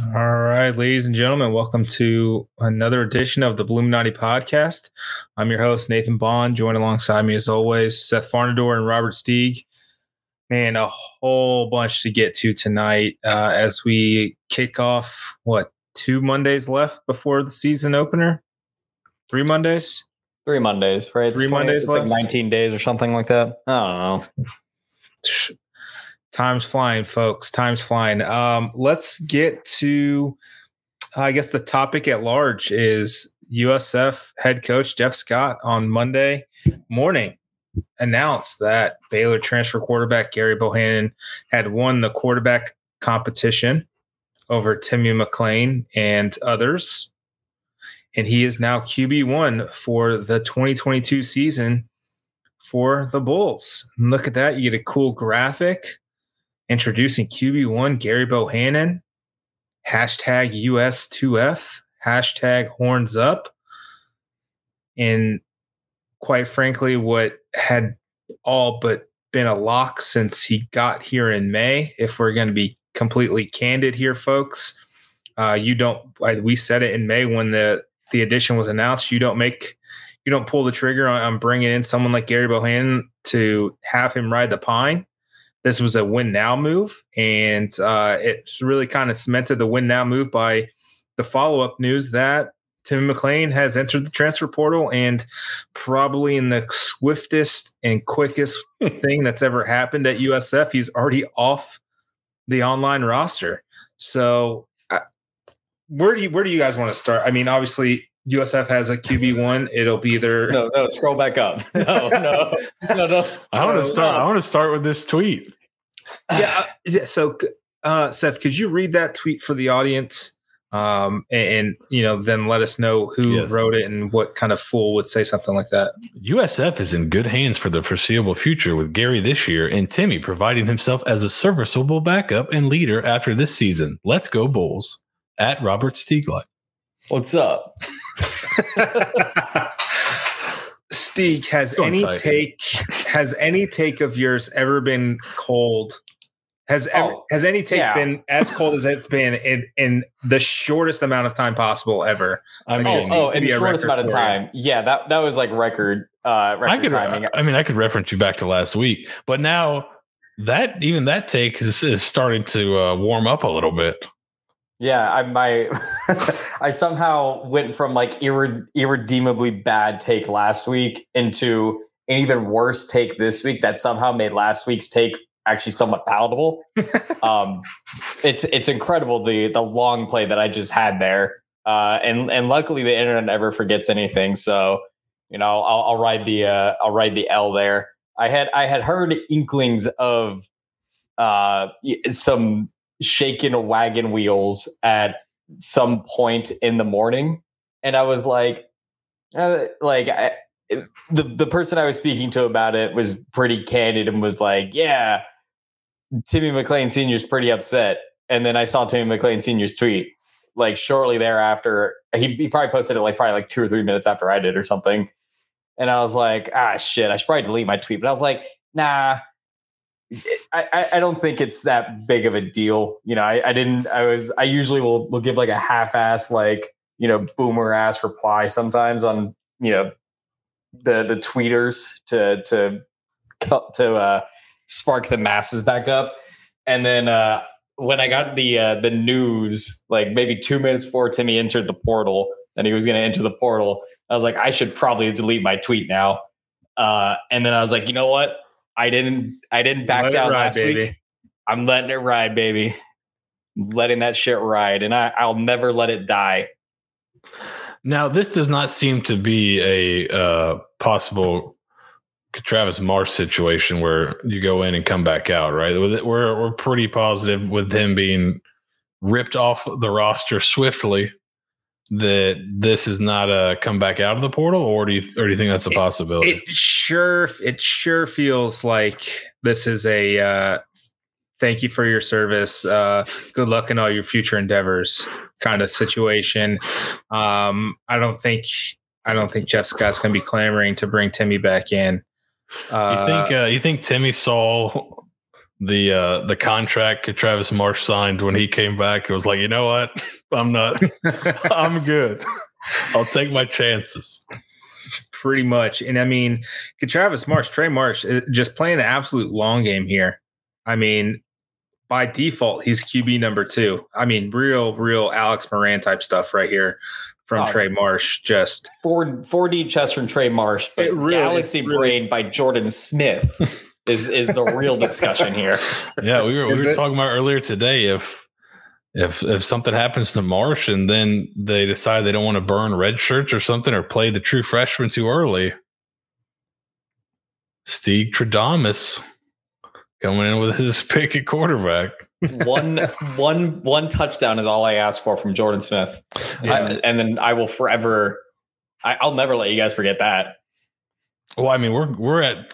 All right, ladies and gentlemen, welcome to another edition of the Bluminati podcast. I'm your host, Nathan Bond, joined alongside me as always, Seth Farnador and Robert Stieg. Man, a whole bunch to get to tonight uh, as we kick off, what, two Mondays left before the season opener? Three Mondays? Three Mondays, right? Three 20 Mondays It's like 19 days or something like that. I don't know. Time's flying, folks. Time's flying. Um, let's get to, I guess, the topic at large is USF head coach Jeff Scott on Monday morning announced that Baylor transfer quarterback Gary Bohanon had won the quarterback competition over Timmy McClain and others. And he is now QB1 for the 2022 season for the Bulls. Look at that. You get a cool graphic introducing QB1 Gary Bohanon, hashtag US2F, hashtag horns up. And quite frankly, what had all but been a lock since he got here in May, if we're going to be completely candid here, folks. Uh, you don't, we said it in May when the, the addition was announced. You don't make, you don't pull the trigger on, on bringing in someone like Gary Bohanon to have him ride the pine this was a win now move, and uh, it's really kind of cemented the win now move by the follow up news that Tim McClain has entered the transfer portal, and probably in the swiftest and quickest thing that's ever happened at USF, he's already off the online roster. So, uh, where do you where do you guys want to start? I mean, obviously. USF has a QB one. It'll be their No, no, scroll back up. No, no, no, no. I want to start. I want to start with this tweet. yeah, uh, yeah. So, uh, Seth, could you read that tweet for the audience? Um, and, and, you know, then let us know who Yes. wrote it and what kind of fool would say something like that. USF is in good hands for the foreseeable future with Gary this year and Timmy providing himself as a serviceable backup and leader after this season. Let's go Bulls. At Robert Stiegler. What's up? Steeg, has Go on, any Ty. take has any take of yours ever been cold? Has ever, Oh, has any take yeah. been as cold as it's been in in the shortest amount of time possible ever? I mean, it seems oh, to in the shortest amount of for you. time. Yeah, that that was like record uh I record could. timing. I mean, I could reference you back to last week, but now that even that take is, is starting to uh, warm up a little bit. Yeah, I my I somehow went from like irre- irredeemably bad take last week into an even worse take this week that somehow made last week's take actually somewhat palatable. um, it's it's incredible the the long play that I just had there, uh, and and luckily the internet never forgets anything. So you know I'll, I'll ride the uh, I'll ride the L there. I had I had heard inklings of uh, some shaken wagon wheels at some point in the morning, and I was like, uh, like I, the the person I was speaking to about it was pretty candid and was like, yeah, Timmy McClain Senior's pretty upset. And then I saw Timmy McClain Senior's tweet like shortly thereafter. He, he probably posted it like probably like two or three minutes after I did or something. And I was like, ah, shit, I should probably delete my tweet. But I was like, nah, I, I, don't think it's that big of a deal. You know, I, I didn't, I was, I usually will, will give like a half ass, like, you know, boomer ass reply sometimes on, you know, the, the tweeters to, to, to, uh, spark the masses back up. And then, uh, when I got the, uh, the news, like maybe two minutes before Timmy entered the portal and he was going to enter the portal, I was like, I should probably delete my tweet now. Uh, and then I was like, you know what? I didn't, I didn't back Let down ride, last week. I'm letting it ride, baby. Letting that shit ride, and I, I'll never let it die. Now, this does not seem to be a uh, possible Travis Marsh situation where you go in and come back out, right? We're we're pretty positive with him being ripped off the roster swiftly that this is not a come back out of the portal, or do you or do you think that's a possibility? It sure it sure feels like this is a uh, thank you for your service. Uh, good luck in all your future endeavors kind of situation. Um, I don't think I don't think Jeff Scott's going to be clamoring to bring Timmy back in. you Uh, think uh, you think Timmy saw the uh the contract Travis Marsh signed when he came back. It was like, you know what? I'm not I'm good. I'll take my chances. Pretty much. And I mean, Travis Marsh, Trey Marsh, uh, just playing the absolute long game here. I mean, by default, he's QB number two. I mean, real, real Alex Moran type stuff right here from oh, Trey Marsh. Just 4, 4D Chester and Trey Marsh, but really, Galaxy really, Brain by Jordan Smith is is the real discussion here. Yeah, we were we were talking about earlier today if if if something happens to Marsh and then they decide they don't want to burn red shirts or something or play the true freshman too early. Steve Tradamus coming in with his pick at quarterback. one one one touchdown is all I ask for from Jordan Smith, yeah. and, and then I will forever. I, I'll never let you guys forget that. Well, I mean, we're we're at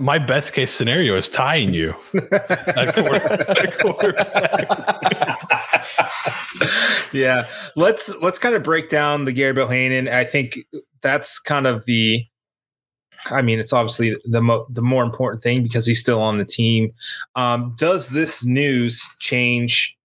my best case scenario is tying you yeah, let's let's kind of break down the Gary Bohanon. I think that's kind of the. I mean, it's obviously the mo- the more important thing because he's still on the team. Um, does this news change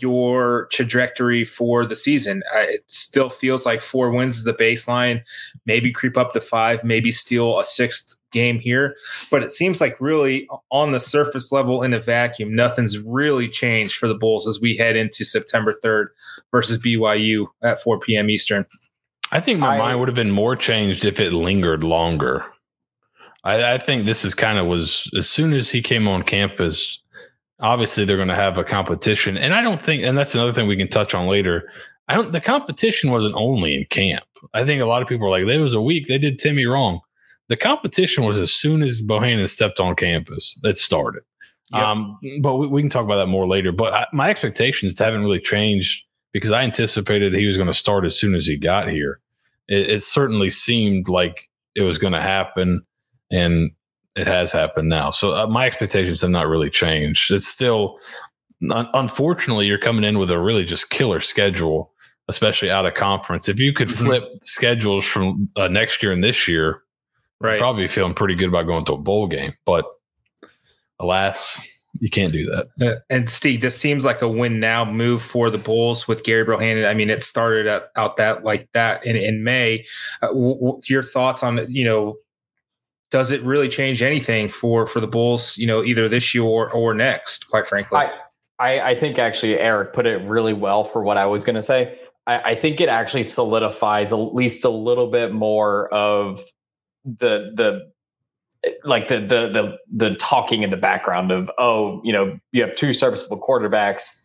your trajectory for the season. Uh, it still feels like four wins is the baseline, maybe creep up to five, maybe steal a sixth game here. But it seems like really on the surface level in a vacuum, nothing's really changed for the Bulls as we head into September 3rd versus BYU at 4 p.m. Eastern. I think my I, mind would have been more changed if it lingered longer. I, I think this is kind of was as soon as he came on campus obviously they're going to have a competition. And I don't think, and that's another thing we can touch on later. I don't, the competition wasn't only in camp. I think a lot of people are like, there was a week they did Timmy wrong. The competition was as soon as Bohanon stepped on campus that started. Yep. Um, but we, we, can talk about that more later. But I, my expectations haven't really changed because I anticipated he was going to start as soon as he got here. It, it certainly seemed like it was going to happen. And it has happened now. So uh, my expectations have not really changed. It's still, un- unfortunately, you're coming in with a really just killer schedule, especially out of conference. If you could mm-hmm. flip schedules from uh, next year and this year, right, probably feeling pretty good about going to a bowl game. But alas, you can't do that. Uh, and Steeg, this seems like a win now move for the Bulls with Gary Bohanon. I mean, it started out, out that like that in, in May. Uh, w- w- your thoughts on you know does it really change anything for for the Bulls? You know, either this year or, or next. Quite frankly, I, I, I think actually Eric put it really well for what I was going to say. I, I think it actually solidifies at least a little bit more of the the like the the the the talking in the background of oh you know you have two serviceable quarterbacks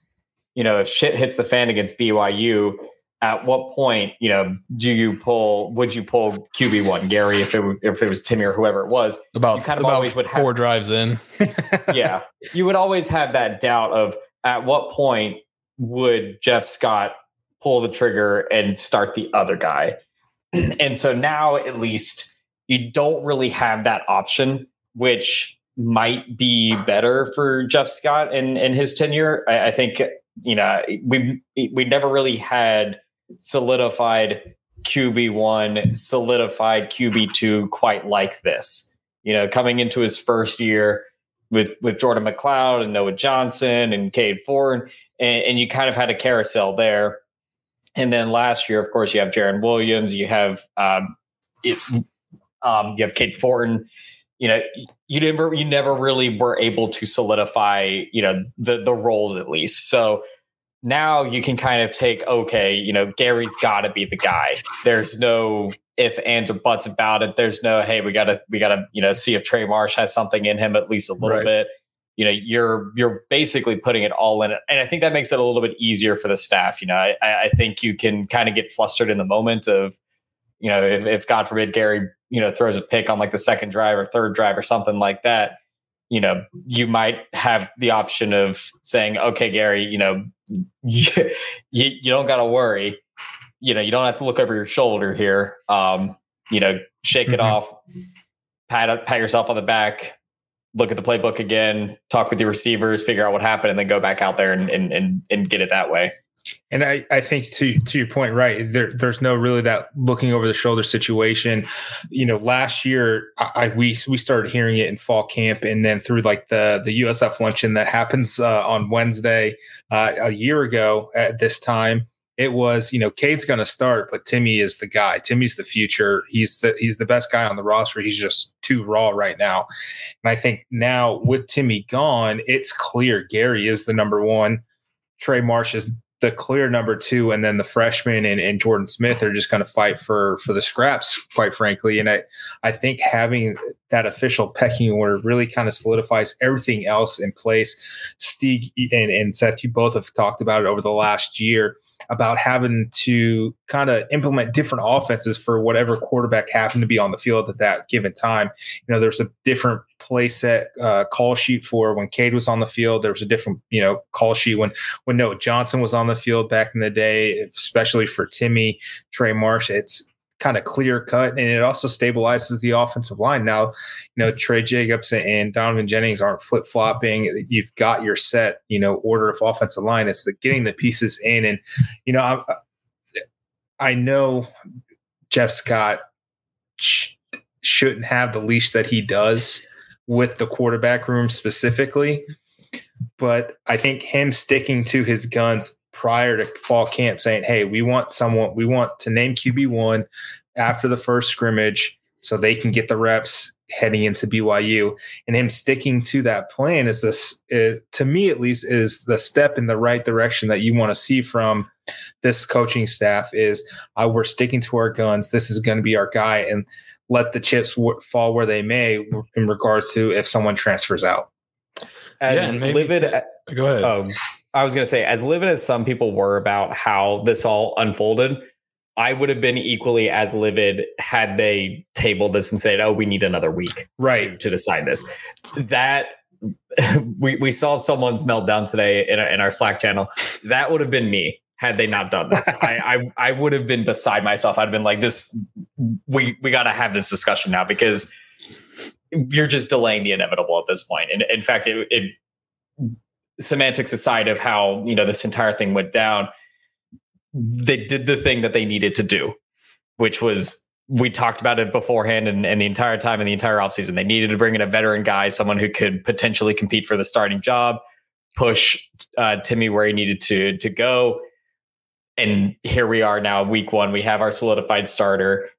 you know if shit hits the fan against BYU at what point, you know, do you pull? Would you pull QB one, Gary, if it if it was Timmy or whoever it was? About you kind of about always would have, four drives in. yeah, you would always have that doubt of at what point would Jeff Scott pull the trigger and start the other guy, and so now at least you don't really have that option, which might be better for Jeff Scott and and his tenure. I, I think you know we we never really had solidified QB1, solidified QB2 quite like this. You know, coming into his first year with with Jordan McCloud and Noah Johnson and Cade Ford, and, and you kind of had a carousel there. And then last year, of course, you have Jarren Williams, you have um, if, um, you have Cade Fortin. You know, you never you never really were able to solidify, you know, the the roles at least. So now you can kind of take okay you know gary's got to be the guy there's no if ands or buts about it there's no hey we gotta we gotta you know see if trey marsh has something in him at least a little right. bit you know you're you're basically putting it all in it and i think that makes it a little bit easier for the staff you know i, I think you can kind of get flustered in the moment of you know if, if god forbid gary you know throws a pick on like the second drive or third drive or something like that you know, you might have the option of saying, okay, Gary, you know, you, you don't got to worry. You know, you don't have to look over your shoulder here. Um, you know, shake it mm-hmm. off, pat, pat yourself on the back, look at the playbook again, talk with your receivers, figure out what happened, and then go back out there and, and, and, and get it that way. And I, I think to to your point, right? There, there's no really that looking over the shoulder situation. You know, last year I, I we we started hearing it in fall camp, and then through like the the USF luncheon that happens uh, on Wednesday uh, a year ago at this time it was, you know, Cade's going to start, but Timmy is the guy. Timmy's the future. He's the he's the best guy on the roster. He's just too raw right now. And I think now with Timmy gone, it's clear Gary is the number one. Trey Marsh is the clear number two, and then the freshman and, and Jordan Smith are just going to fight for for the scraps, quite frankly. And I I think having that official pecking order really kind of solidifies everything else in place. Steeg and, and Seth, you both have talked about it over the last year about having to kind of implement different offenses for whatever quarterback happened to be on the field at that given time. You know, there's a different play set uh, call sheet for when Cade was on the field. There was a different, you know, call sheet when when Noah Johnson was on the field back in the day, especially for Timmy Trey Marsh. It's kind of clear cut and it also stabilizes the offensive line. Now, you know, Trey Jacobs and Donovan Jennings aren't flip flopping. You've got your set, you know, order of offensive line. It's the getting the pieces in. And, you know, I, I know Jeff Scott sh- shouldn't have the leash that he does with the quarterback room specifically. But I think him sticking to his guns prior to fall camp saying, "Hey, we want someone. We want to name QB one after the first scrimmage, so they can get the reps heading into BYU." And him sticking to that plan is this, is, to me at least, is the step in the right direction that you want to see from this coaching staff. Is uh, we're sticking to our guns. This is going to be our guy, and let the chips w- fall where they may in regards to if someone transfers out. As yeah, livid, to, go ahead. Um, I was going to say, as livid as some people were about how this all unfolded, I would have been equally as livid had they tabled this and said, "Oh, we need another week, right, to, to decide this." That we we saw someone's meltdown today in our, in our Slack channel. That would have been me had they not done this. I, I I would have been beside myself. I'd have been like, "This, we we got to have this discussion now because." You're just delaying the inevitable at this point. And in fact, it, it semantics aside of how you know this entire thing went down they did the thing that they needed to do which was we talked about it beforehand and, and the entire time in the entire offseason they needed to bring in a veteran guy someone who could potentially compete for the starting job push uh, timmy where he needed to to go and here we are now week one we have our solidified starter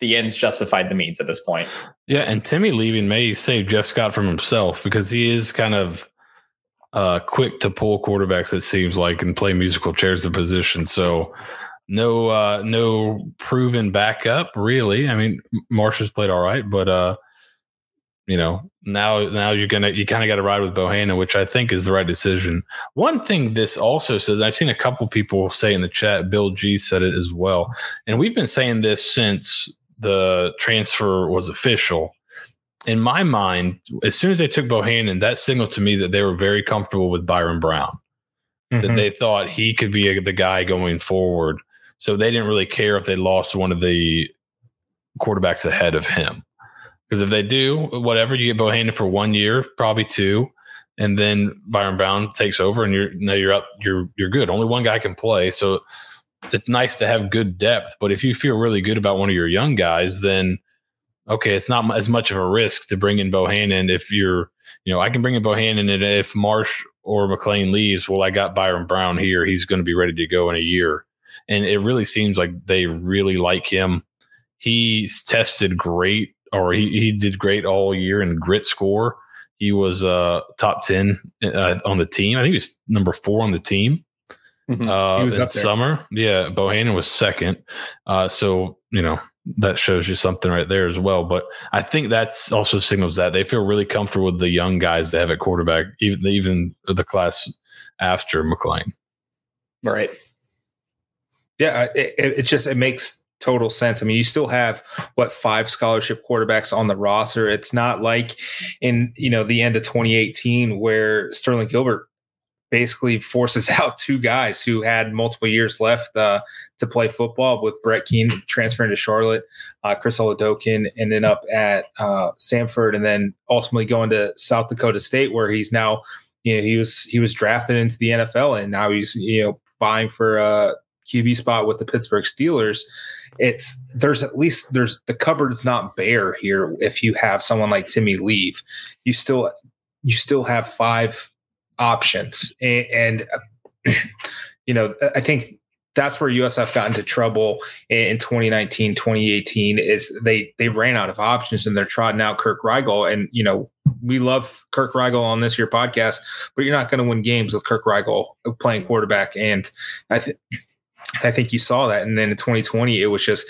the ends justified the means at this point yeah and timmy leaving may save jeff scott from himself because he is kind of uh, quick to pull quarterbacks. It seems like and play musical chairs the position. So no uh, no proven backup really. I mean, Marsh has played all right, but uh, you know now now you're gonna you kind of got to ride with Bohanon, which I think is the right decision. One thing this also says, I've seen a couple people say in the chat. Bill G said it as well, and we've been saying this since the transfer was official in my mind, as soon as they took Bohanon, that signaled to me that they were very comfortable with Byron Brown, mm-hmm. that they thought he could be a, the guy going forward. So they didn't really care if they lost one of the quarterbacks ahead of him. Because if they do, whatever, you get Bohanon for one year, probably two, and then Byron Brown takes over, and you're now you're up, you're you're good. Only one guy can play, so it's nice to have good depth. But if you feel really good about one of your young guys, then okay, it's not as much of a risk to bring in Bohanon if you're, you know, I can bring in Bohanon and if Marsh or McClain leaves, well, I got Byron Brown here. He's going to be ready to go in a year. And it really seems like they really like him. He's tested great, or he, he did great all year in grit score. He was uh, top 10 uh, on the team. I think he was number four on the team. Mm-hmm. Uh, he was in summer. Yeah. Bohanon was second. Uh, so, you know, that shows you something right there as well. But I think that's also signals that they feel really comfortable with the young guys they have at quarterback, even even the class after McClain. Right. Yeah, it, it just it makes total sense. I mean, you still have what five scholarship quarterbacks on the roster. It's not like in you know the end of 2018 where Sterling Gilbert basically forces out two guys who had multiple years left uh, to play football with Brett Keane transferring to Charlotte. Uh, Chris Oladokun ended up at uh, Samford and then ultimately going to South Dakota State where he's now, you know, he was he was drafted into the NFL and now he's, you know, vying for a QB spot with the Pittsburgh Steelers. It's there's at least there's the cupboard's not bare here. If you have someone like Timmy leave, you still you still have five options, and, and you know I think that's where USF got into trouble in 2019, 2018 is they they ran out of options and they're trotting out Kirk Rigel. And you know, we love Kirk Rigel on this year podcast, but you're not going to win games with Kirk Rigel playing quarterback. And I think I think you saw that. And then in 2020, it was just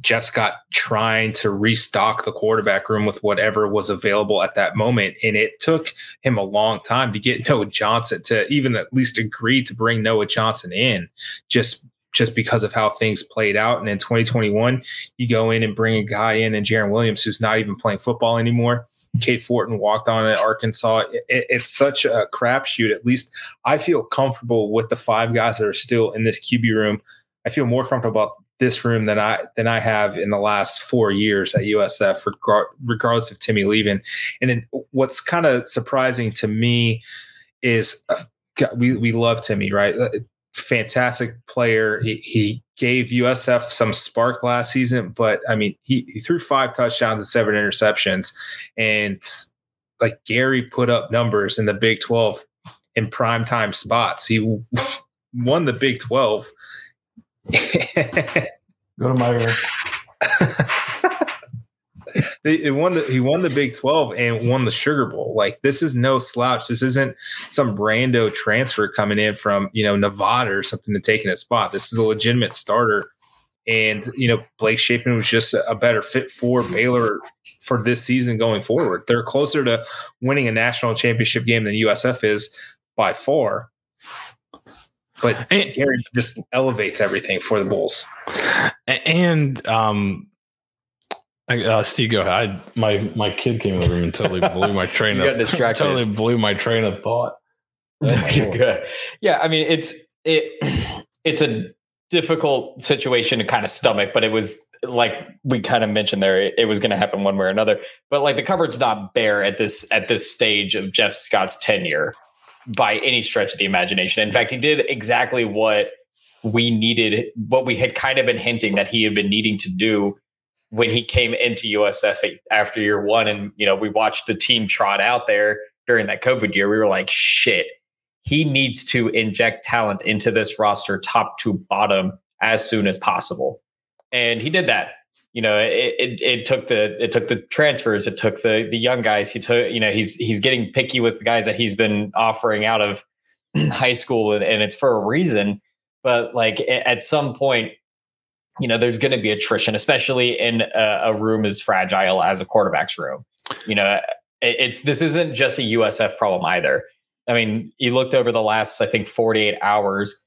Jeff Scott trying to restock the quarterback room with whatever was available at that moment. And it took him a long time to get Noah Johnson to even at least agree to bring Noah Johnson in just just because of how things played out. And in 2021, you go in and bring a guy in and Jarren Williams who's not even playing football anymore. Cade Fortin walked on at Arkansas. It, it's such a crapshoot. At least I feel comfortable with the five guys that are still in this QB room. I feel more comfortable about this room than I than I have in the last four years at USF, regardless of Timmy leaving. And then what's kind of surprising to me is uh, we we love Timmy, right? Uh, fantastic player. He, he, gave USF some spark last season, but I mean, he, he threw five touchdowns and seven interceptions. And like Gary put up numbers in the Big 12 in prime time spots. He won the Big 12. Go to my room. He won the he won the Big Twelve and won the Sugar Bowl. Like this is no slouch. This isn't some rando transfer coming in from you know Nevada or something to taking a spot. This is a legitimate starter. And you know Blake Shapen was just a better fit for Baylor for this season going forward. They're closer to winning a national championship game than USF is by far. But Gary just elevates everything for the Bulls. And um, uh, Steeg, go ahead. I, my my kid came in the room and totally blew my train. of, distracted. Totally blew my train of thought. Good. Yeah, I mean it's it it's a difficult situation to kind of stomach, but it was like we kind of mentioned there, it, it was going to happen one way or another. But like the cupboard's not bare at this at this stage of Jeff Scott's tenure by any stretch of the imagination. In fact, he did exactly what we needed, what we had kind of been hinting that he had been needing to do when he came into USF after year one, and you know we watched the team trot out there during that COVID year, we were like, shit, he needs to inject talent into this roster, top to bottom, as soon as possible, and he did that. You know, it, it, it took the it took the transfers, it took the the young guys. He took, you know, he's he's getting picky with the guys that he's been offering out of high school, and, and it's for a reason. But like at some point, you know, there's going to be attrition, especially in a, a, room as fragile as a quarterback's room. You know, it, it's this isn't just a USF problem either. I mean, you looked over the last, I think, 48 hours.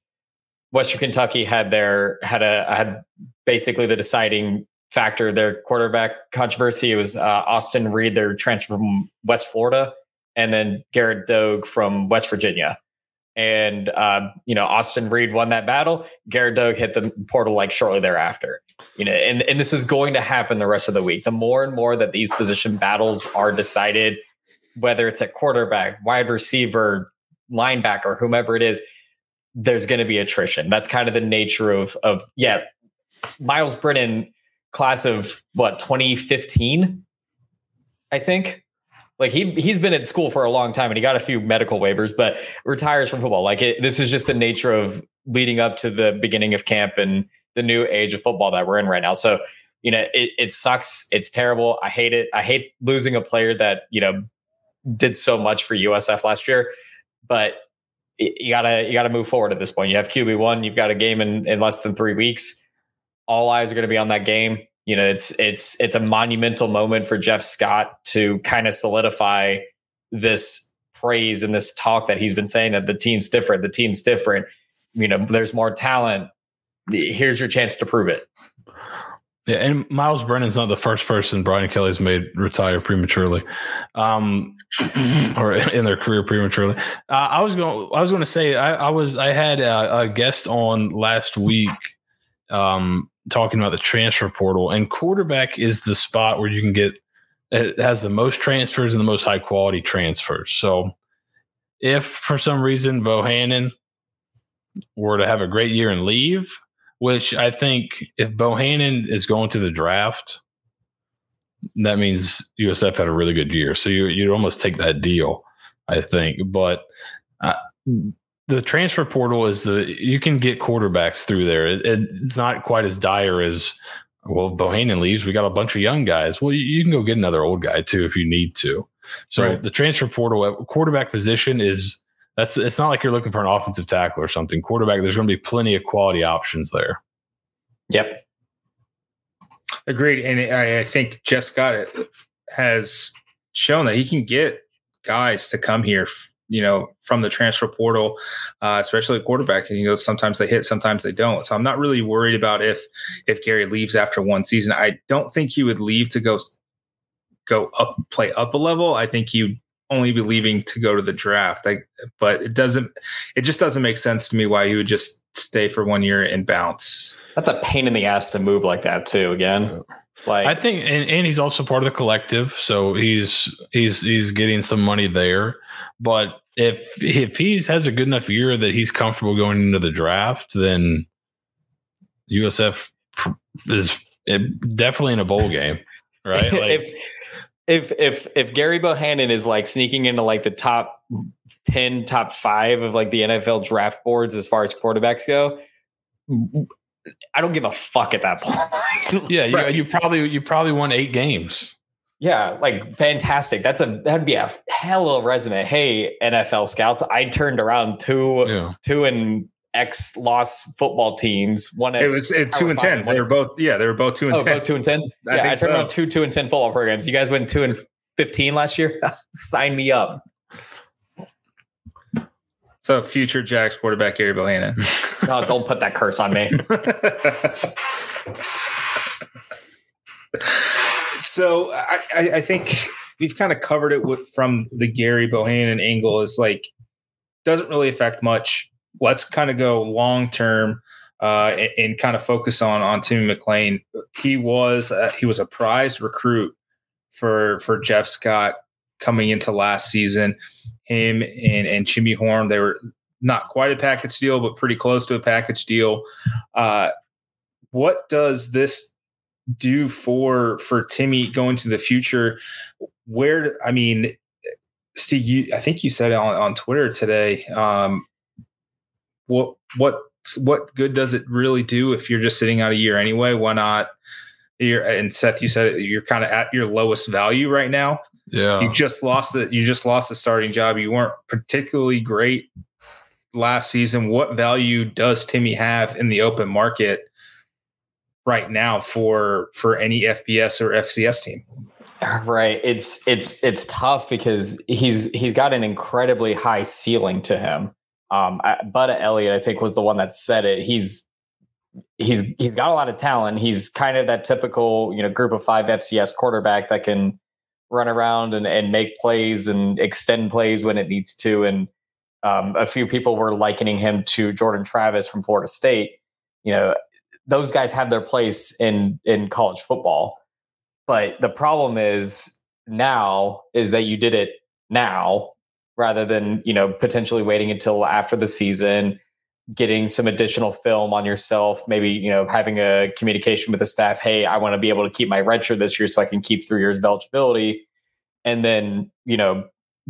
Western Kentucky had their had a had basically the deciding factor their quarterback controversy. It was uh, Austin Reed, their transfer from West Florida, and then Garrett Doege from West Virginia and uh, you know Austin Reed won that battle. Garrett Doege hit the portal like shortly thereafter. You know, and and this is going to happen the rest of the week. The more and more that these position battles are decided, whether it's at quarterback, wide receiver, linebacker, whomever it is, there's going to be attrition. That's kind of the nature of of yeah. Myles Brennan, class of what 2015, I think like he he's been at school for a long time and he got a few medical waivers, but retires from football. Like it, this is just the nature of leading up to the beginning of camp and the new age of football that we're in right now. So you know it, it sucks. It's terrible. I hate it. I hate losing a player that you know did so much for USF last year, but you gotta you gotta move forward at this point. You have QB one. You've got a game in in less than three weeks. All eyes are going to be on that game you know, it's it's it's a monumental moment for Jeff Scott to kind of solidify this praise and this talk that he's been saying that the team's different, the team's different. You know, there's more talent. Here's your chance to prove it. Yeah, and Myles Brennan's not the first person Brian Kelly's made retire prematurely, um, or in their career prematurely. Uh, I was going. I was going to say I, I was. I had a, a, guest on last week um, talking about the transfer portal, and quarterback is the spot where you can get it has the most transfers and the most high quality transfers. So if for some reason Bohanon were to have a great year and leave, which I think if Bohanon is going to the draft, that means USF had a really good year. So you you'd almost take that deal, I think. But uh, the transfer portal is the you can get quarterbacks through there. It, it's not quite as dire as well. If Bohanon leaves, we got a bunch of young guys. Well, you, you can go get another old guy too if you need to. So right. the transfer portal quarterback position is that's it's not like you're looking for an offensive tackle or something. Quarterback, there's going to be plenty of quality options there. Yep. Agreed, and I, I think Jeff Scott has shown that he can get guys to come here you know, from the transfer portal, uh, especially quarterback. You know, sometimes they hit, sometimes they don't. So I'm not really worried about if if Gary leaves after one season. I don't think he would leave to go go up, play up a level. I think he'd only be leaving to go to the draft. Like, but it doesn't. It just doesn't make sense to me why he would just stay for one year and bounce. That's a pain in the ass to move like that too. Again. Like I think, and, and he's also part of the collective, so he's he's he's getting some money there. But if if he's has a good enough year that he's comfortable going into the draft, then USF is eh, definitely in a bowl game, right? Like, if if if if Gary Bohanon is like sneaking into like the top ten, top five of like the NFL draft boards as far as quarterbacks go, I don't give a fuck at that point. yeah, right. you, you probably you probably won eight games. Yeah, like fantastic. That's a that'd be a hell of a resume. Hey, NFL scouts, I turned around two yeah. two and X loss football teams. One it was at two and ten. They were both yeah, they were both two and oh, ten. Both two and ten. I yeah, I turned so. around two two and ten football programs. You guys went two and fifteen last year. Sign me up. So future Jacks quarterback Gary Bohanon. no, don't put that curse on me. so I, I think we've kind of covered it with, from the Gary Bohanon angle is like doesn't really affect much. Let's kind of go long term uh, and, and, kind of focus on on Timmy McClain. He was uh, he was a prized recruit for for Jeff Scott coming into last season. Him and and Jimmy Horn they were not quite a package deal, but pretty close to a package deal. Uh, what does this do for for Timmy going to the future? Where I mean, Steeg, you I think you said on on Twitter today. Um, what what what good does it really do if you're just sitting out a year anyway? Why not? You're, and Seth, you said it, you're kind of at your lowest value right now. Yeah, you just lost the you just lost the starting job. You weren't particularly great last season. What value does Timmy have in the open market right now for for any FBS or FCS team. Right. It's it's it's tough because he's he's got an incredibly high ceiling to him. Um, I, Bud Elliott, I think, was the one that said it. He's he's he's got a lot of talent. He's kind of that typical, you know, group of five FCS quarterback that can run around and, and make plays and extend plays when it needs to. And um, a few people were likening him to Jordan Travis from Florida State. You know, those guys have their place in in college football. But the problem is now is that you did it now rather than, you know, potentially waiting until after the season, getting some additional film on yourself, maybe, you know, having a communication with the staff, hey, I want to be able to keep my redshirt this year so I can keep three years of eligibility. And then, you know,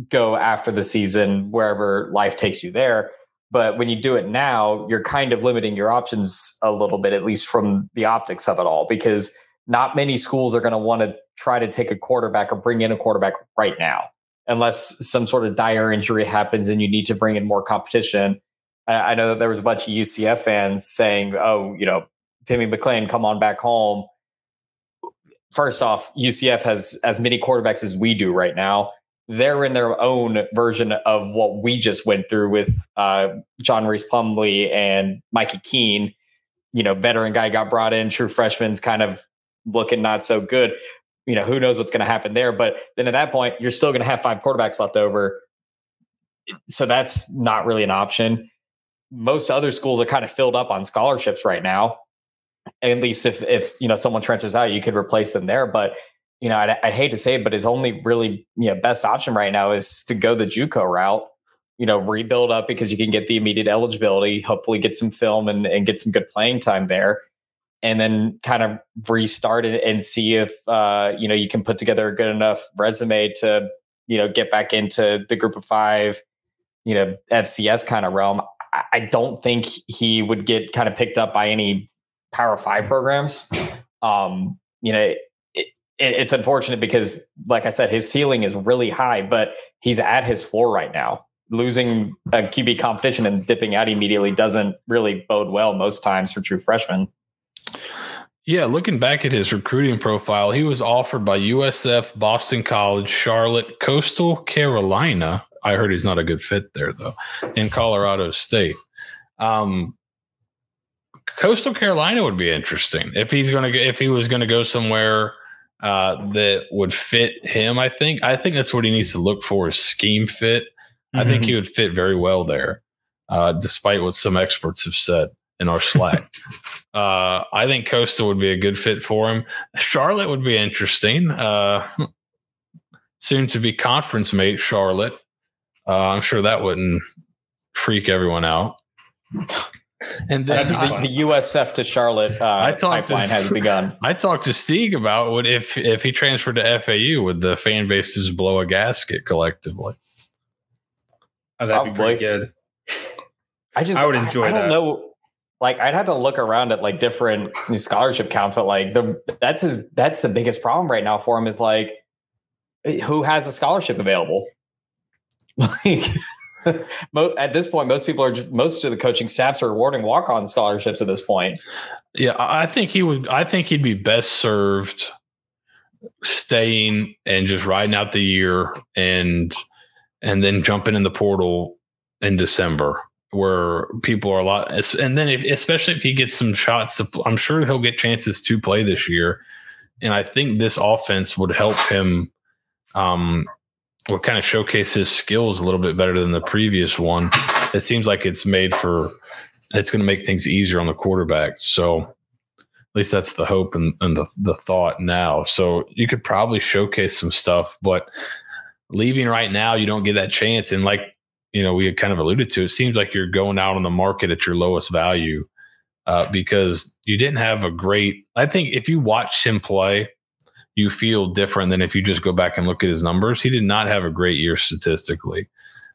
go after the season wherever life takes you there. But when you do it now, you're kind of limiting your options a little bit, at least from the optics of it all, because not many schools are going to want to try to take a quarterback or bring in a quarterback right now, unless some sort of dire injury happens and you need to bring in more competition. I, know that there was a bunch of UCF fans saying, oh, you know, Timmy McClain, come on back home. First off, UCF has as many quarterbacks as we do right now they're in their own version of what we just went through with uh, John Rhys Plumlee and Mikey Keene. You know, veteran guy got brought in, true freshman's kind of looking not so good. You know, who knows what's going to happen there? But then at that point, you're still going to have five quarterbacks left over. So that's not really an option. Most other schools are kind of filled up on scholarships right now. At least if if you know someone transfers out, you could replace them there. But you know, I'd, I'd, hate to say it, but his only really you know best option right now is to go the JUCO route. you know, rebuild up because you can get the immediate eligibility, hopefully get some film and, and get some good playing time there. And then kind of restart it and see if uh, you know you can put together a good enough resume to you know get back into the group of five, you know FCS kind of realm. I, I don't think he would get kind of picked up by any Power Five programs. Um, you know, it's unfortunate because, like I said, his ceiling is really high, but he's at his floor right now losing a QB competition and dipping out immediately doesn't really bode well most times for true freshmen. Yeah, looking back at his recruiting profile, he was offered by USF, Boston College, Charlotte, Coastal Carolina. I heard he's not a good fit there though, in Colorado State. Um, Coastal Carolina would be interesting if he's going to if he was going to go somewhere uh, that would fit him. I think I think that's what he needs to look for is scheme fit. I think he mm-hmm. would fit very well there, uh, despite what some experts have said in our Slack. uh, I think Costa would be a good fit for him. Charlotte would be interesting. Uh, soon to be conference mate, Charlotte. Uh, I'm sure that wouldn't freak everyone out. And then the, the, USF to Charlotte uh, I talked pipeline to, has begun. I talked to Steeg about what if if he transferred to FAU, would the fan base just blow a gasket collectively? Oh, that'd Probably. be pretty good. I just I would enjoy I, I don't that. know. Like I'd have to look around at like different scholarship counts, but like the that's his that's the biggest problem right now for him is like who has a scholarship available? Like at this point, most people are just, most of the coaching staffs are awarding walk on scholarships at this point. Yeah, I think he would. I think he'd be best served staying and just riding out the year and and then jumping in the portal in December where people are a lot and then if, especially if he gets some shots to, I'm sure he'll get chances to play this year and I think this offense would help him um will kind of showcase his skills a little bit better than the previous one. It seems like it's made for it's going to make things easier on the quarterback. So at least that's the hope and, and the, the thought now. So you could probably showcase some stuff, but leaving right now, you don't get that chance. And like, you know, we had kind of alluded to, it seems like you're going out on the market at your lowest value uh, because you didn't have a great, I think if you watch him play, you feel different than if you just go back and look at his numbers. He did not have a great year statistically.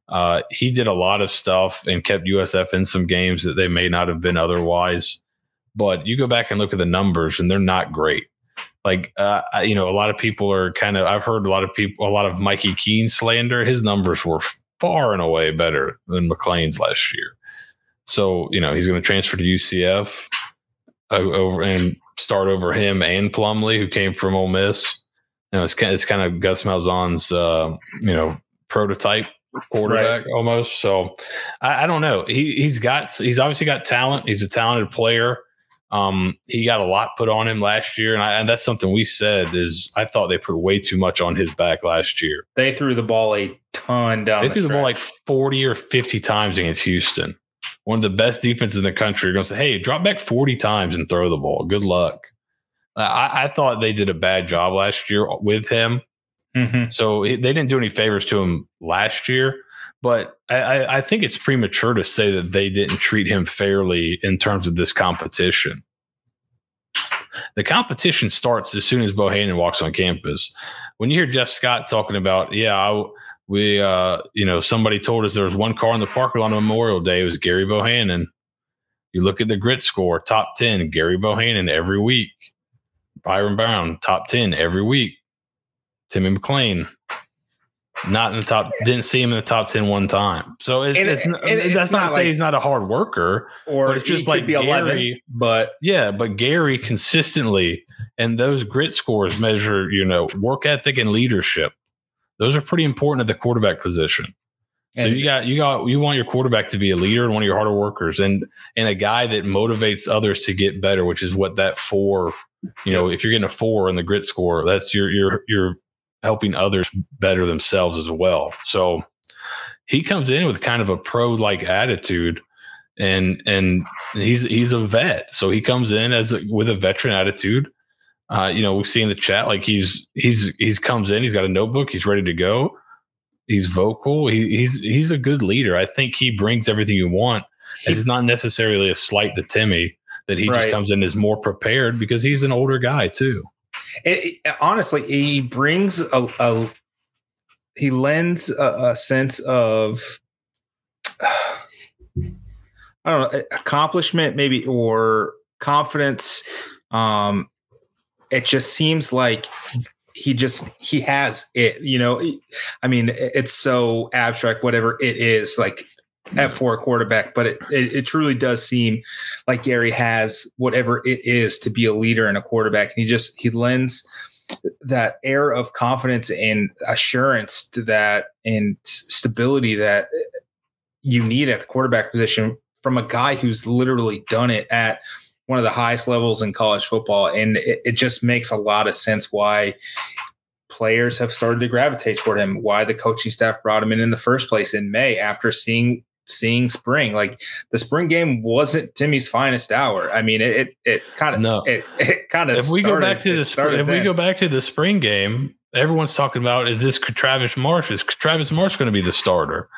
Uh, he did a lot of stuff and kept USF in some games that they may not have been otherwise. But you go back and look at the numbers, and they're not great. Like, uh, you know, a lot of people are kind of, I've heard a lot of people, a lot of Mikey Keene slander. His numbers were far and away better than McClain's last year. So, you know, he's going to transfer to UCF uh, over and start over him and Plumlee, who came from Ole Miss. You know, it's kind of, it's kind of Gus Malzahn's, uh, you know, prototype quarterback right. almost. So I, I, don't know. He he's got he's obviously got talent. He's a talented player. Um, he got a lot put on him last year, and, I, and that's something we said is I thought they put way too much on his back last year. They threw the ball a ton down. They the threw stretch. the ball like forty or fifty times against Houston one of the best defenses in the country, are going to say, "Hey, drop back forty times and throw the ball. Good luck." I, I thought they did a bad job last year with him, mm-hmm. so they didn't do any favors to him last year. But I, I think it's premature to say that they didn't treat him fairly in terms of this competition. The competition starts as soon as Bohanon walks on campus. When you hear Jeff Scott talking about, yeah, I, we uh you know somebody told us there was one car in the parking lot on memorial day. It was gary bohanon. You look at the grit score top 10 gary bohanon every week. Byron brown top 10 every week. Timmy mcclain not in the top didn't see him in the top 10 one time. So it's, and, it's, and it's that's not, not to like, say he's not a hard worker or it's just like gary 11, but yeah but gary consistently and those grit scores measure you know work ethic and leadership those are pretty important at the quarterback position. So and, you got you got you want your quarterback to be a leader and one of your harder workers and and a guy that motivates others to get better, which is what that four, you know, if you're getting a four in the grit score, that's you're you're you're helping others better themselves as well. So he comes in with kind of a pro like attitude and and he's he's a vet. So he comes in as a, with a veteran attitude uh, you know, we see in the chat like he's he's he's comes in, he's got a notebook, he's ready to go. He's vocal. He, he's he's a good leader. I think he brings everything you want. It's not necessarily a slight to Timmy that he right. just comes in is more prepared because he's an older guy too. It, it, honestly, he brings a, a he lends a, a sense of I don't know accomplishment maybe or confidence. Um, it just seems like he just he has it. You know, I mean, it's so abstract. Whatever it is, like at for a quarterback, but it, it, it truly does seem like Gary has whatever it is to be a leader and a quarterback. And he just he lends that air of confidence and assurance to that and stability that you need at the quarterback position from a guy who's literally done it at one of the highest levels in college football. And it, it just makes a lot of sense why players have started to gravitate toward him, why the coaching staff brought him in in the first place in May after seeing seeing spring. Like the spring game wasn't Timmy's finest hour. I mean, it it, it kind of no. it, it kind of if we go back to the spring, if then. we go back to the spring game, everyone's talking about is this Travis Marsh? Is Travis Marsh going to be the starter?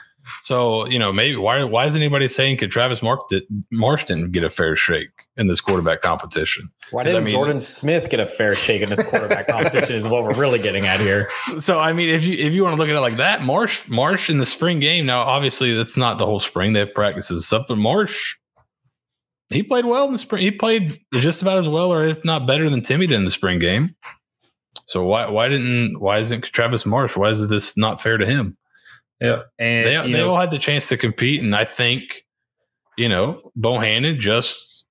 So you know, maybe why why is anybody saying could Travis Mark did, Marsh didn't get a fair shake in this quarterback competition? Why didn't I mean, Jordan Smith get a fair shake in this quarterback competition? Is what we're really getting at here. So I mean, if you if you want to look at it like that, Marsh Marsh in the spring game. Now, obviously, that's not the whole spring. They have practices stuff, but Marsh. He played well in the spring. He played just about as well, or if not better than Timmy did in the spring game. So why why didn't why isn't Travis Marsh? Why is this not fair to him? Yeah, and they, they know, all had the chance to compete, and I think you know Bohanon just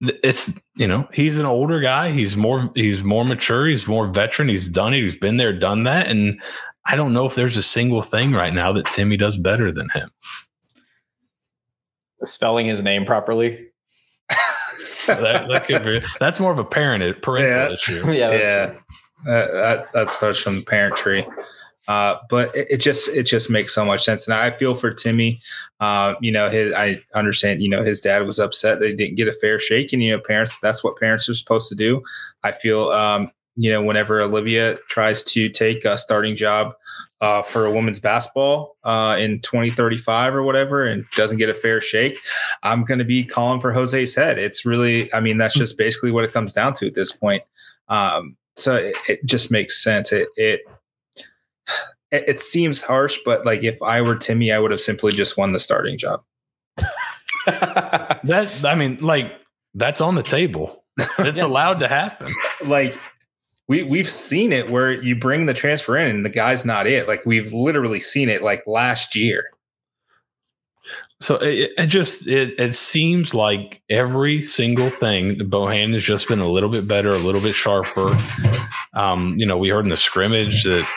it's you know he's an older guy. He's more he's more mature. He's more veteran. He's done it. He's been there, done that, and I don't know if there's a single thing right now that Timmy does better than him. Spelling his name properly. that, that could be, that's more of a parent parental yeah. issue. Yeah, yeah. Uh, that, that starts from the parent tree. Uh, but it, it, just it just makes so much sense, and I feel for Timmy. Uh, you know, his I understand. You know, his dad was upset they didn't get a fair shake, and you know, parents that's what parents are supposed to do. I feel, um, you know, whenever Olivia tries to take a starting job uh, for a women's basketball uh, in 2035 or whatever and doesn't get a fair shake, I'm going to be calling for Jose's head. It's really, I mean, that's just basically what it comes down to at this point. Um, so it, it, just makes sense. It, it it, it seems harsh, but like if I were Timmy, I would have simply just won the starting job. that I mean, like that's on the table. It's yeah. allowed to happen. Like we we've seen it where you bring the transfer in and the guy's not it. Like we've literally seen it like last year. So it, it just it, it seems like every single thing Bohan has just been a little bit better, a little bit sharper. Um, you know, we heard in the scrimmage that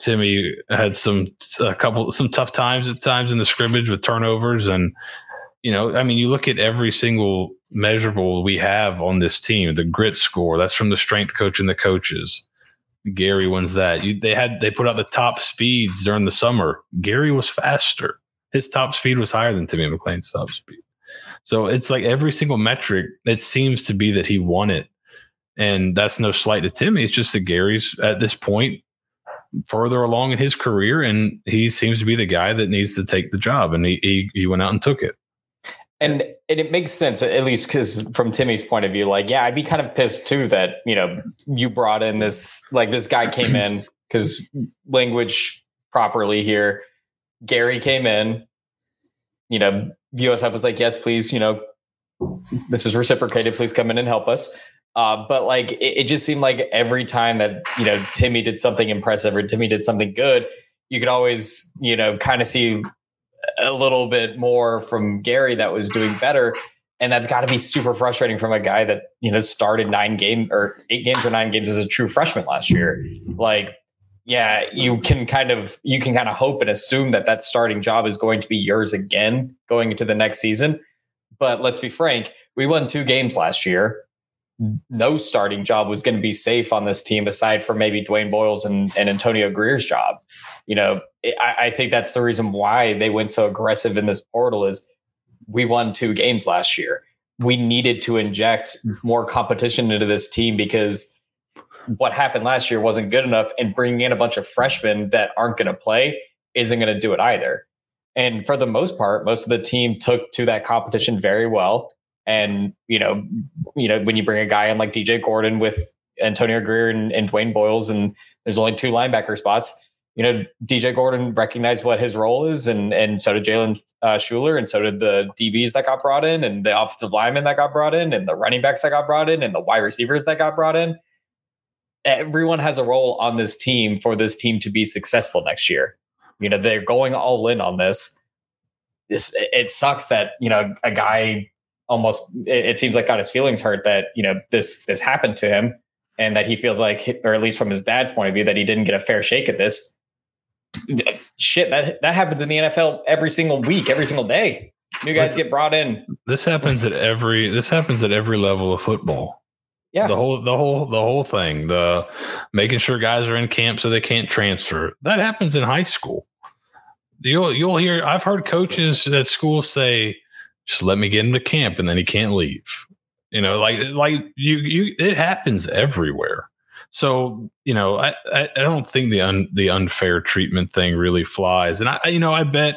Timmy had some a couple some tough times at times in the scrimmage with turnovers and you know, I mean, you look at every single measurable we have on this team, the grit score, that's from the strength coach and the coaches. Gary wins that. You, they had they put out the top speeds during the summer. Gary was faster. His top speed was higher than Timmy McClain's top speed. So it's like every single metric, it seems to be that he won it. And that's no slight to Timmy. It's just that Gary's at this point further along in his career, and he seems to be the guy that needs to take the job, and he he, he went out and took it. And and it makes sense at least because from Timmy's point of view, like yeah, I'd be kind of pissed too that you know you brought in this like this guy came in because language properly here. Gary came in, you know, USF was like, yes, please, you know, this is reciprocated. Please come in and help us. Uh, but like it, it, just seemed like every time that you know Timmy did something impressive or Timmy did something good, you could always you know kind of see a little bit more from Gary that was doing better, and that's got to be super frustrating from a guy that you know started nine game or eight games or nine games as a true freshman last year. Like, yeah, you can kind of you can kind of hope and assume that that starting job is going to be yours again going into the next season. But let's be frank, we won two games last year no starting job was going to be safe on this team aside from maybe Dwayne Boyles and, and Antonio Grier's job. You know, I, I, think that's the reason why they went so aggressive in this portal is we won two games last year. We needed to inject more competition into this team because what happened last year wasn't good enough and bringing in a bunch of freshmen that aren't going to play isn't going to do it either. And for the most part, most of the team took to that competition very well. And you know, you know, when you bring a guy in like DJ Gordon with Antonio Grier and, and Dwayne Boyles, and there's only two linebacker spots, you know, DJ Gordon recognized what his role is, and and so did Jalen uh, Schuler, and so did the DBs that got brought in, and the offensive linemen that got brought in, and the running backs that got brought in, and the wide receivers that got brought in. Everyone has a role on this team for this team to be successful next year. You know, they're going all in on this. This it sucks that you know a guy almost it, it seems like got his feelings hurt that you know this this happened to him and that he feels like, or at least from his dad's point of view, that he didn't get a fair shake at this shit that that happens in the NFL every single week, every single day. New guys get brought in. This happens at every this happens at every level of football. Yeah. The whole the whole the whole thing. The making sure guys are in camp so they can't transfer. That happens in high school. You'll you'll hear I've heard coaches at schools say, just let me get into camp and then he can't leave. You know, like like you you it happens everywhere. So you know, I, I, I don't think the un, the unfair treatment thing really flies. And I, you know, I bet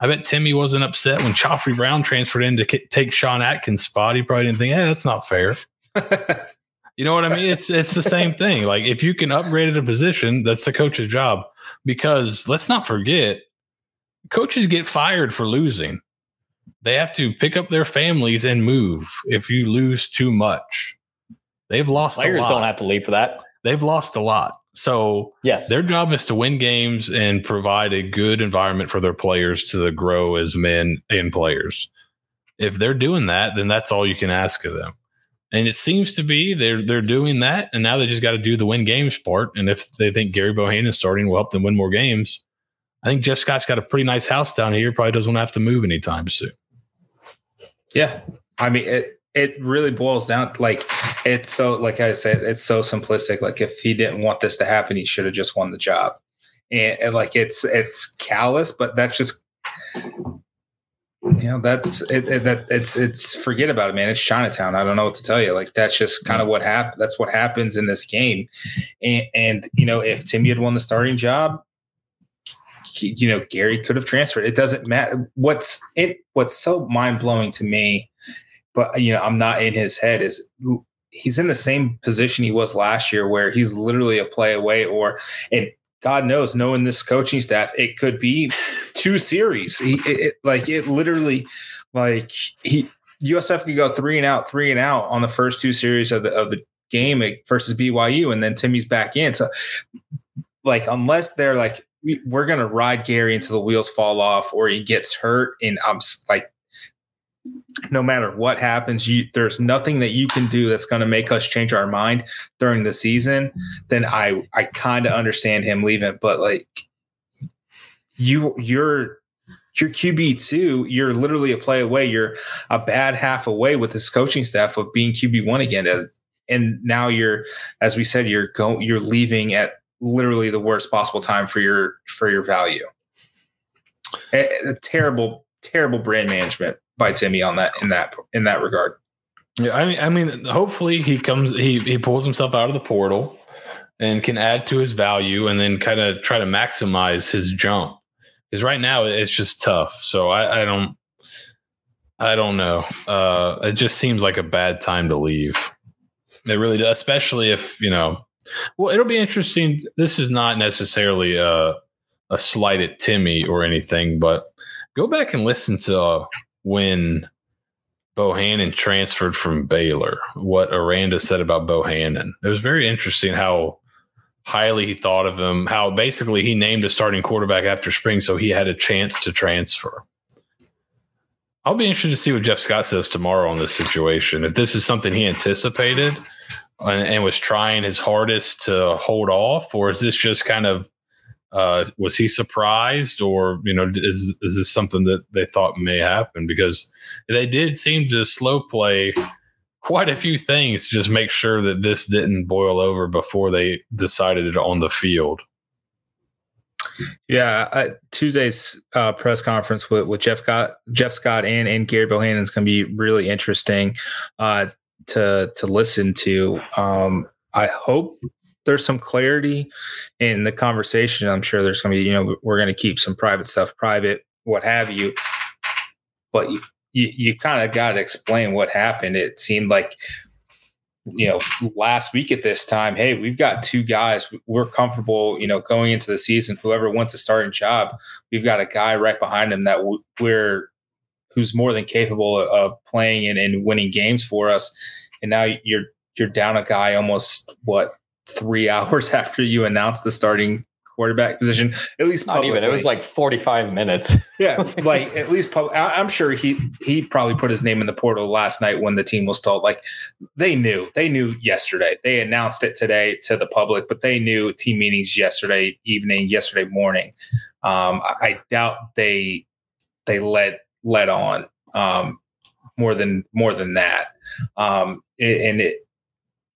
I bet Timmy wasn't upset when Khafre Brown transferred in to k- take Sean Atkins' spot. He probably didn't think, "Hey, that's not fair." you know what I mean? It's it's the same thing. Like if you can upgrade at a position, that's the coach's job. Because let's not forget, coaches get fired for losing. They have to pick up their families and move if you lose too much. They've lost. Players don't have to leave for that they've lost a lot. So yes, their job is to win games and provide a good environment for their players to grow as men and players. If they're doing that, then that's all you can ask of them. And it seems to be they're they're doing that, and now they just got to do the win games part. And if they think Gerry Bohanon starting will help them win more games, I think Jeff Scott's got a pretty nice house down here. Probably doesn't have to move anytime soon. Yeah, I mean, it, it really boils down like it's so like I said, it's so simplistic. Like if he didn't want this to happen, he should have just won the job. And, and like it's it's callous, but that's just you know that's it, it, that it's it's forget about it man it's chinatown i don't know what to tell you like that's just kind of what happened that's what happens in this game and, and you know if timmy had won the starting job you know gary could have transferred it doesn't matter what's it what's so mind-blowing to me but you know, I'm not in his head. Is he's in the same position he was last year, where he's literally a play away, or and God knows, knowing this coaching staff, it could be two series. He, it, it, like it literally, like he USF could go three and out, three and out on the first two series of the of the game versus BYU, and then Timmy's back in. So, like, unless they're like, we're gonna ride Gary until the wheels fall off, or he gets hurt, and I'm like no matter what happens, you, there's nothing that you can do that's to make us change our mind during the season. Then I I kind of understand him leaving, but like you you're you're QB two, you're literally a play away. You're a bad half away with this coaching staff of being QB one again, and now you're, as we said, you're going, you're leaving at literally the worst possible time for your for your value. A, a terrible, terrible brand management by Timmy on that in that in that regard. Yeah, I mean, I mean, hopefully he comes, he he pulls himself out of the portal and can add to his value, and then kind of try to maximize his jump. Because right now it's just tough. So I, I don't, I don't know. Uh, it just seems like a bad time to leave. It really does, especially if you know. Well, it'll be interesting. This is not necessarily a a slight at Timmy or anything, but go back and listen to uh, when Bohanon transferred from Baylor, what Aranda said about Bohanon. It was very interesting how highly he thought of him, how basically he named a starting quarterback after spring so he had a chance to transfer. I'll be interested to see what Jeff Scott says tomorrow on this situation. If this is something he anticipated and, and was trying his hardest to hold off, or is this just kind of uh, was he surprised, or you know, is is this something that they thought may happen? Because they did seem to slow play quite a few things to just make sure that this didn't boil over before they decided it on the field. Yeah, uh, Tuesday's uh, press conference with, with Jeff Scott, Jeff Scott, and and Gary Bohanon is going to be really interesting uh, to to listen to. Um, I hope there's some clarity in the conversation. I'm sure there's going to be, you know, we're going to keep some private stuff private, what have you. But you, you, you kind of got to explain what happened. It seemed like, you know, last week at this time, hey, we've got two guys. We're comfortable, you know, going into the season. Whoever wants a starting job, we've got a guy right behind him that we're who's more than capable of playing and, and winning games for us. And now you're you're down a guy almost what three hours after you announce the starting quarterback position. At least not even. It was like forty five minutes. yeah, like at least pub- I'm sure he he probably put his name in the portal last night when the team was told. Like they knew they knew yesterday. They announced it today to the public, but they knew team meetings yesterday evening, yesterday morning. Um, I, I doubt they they let let on um, more than more than that. Um, and it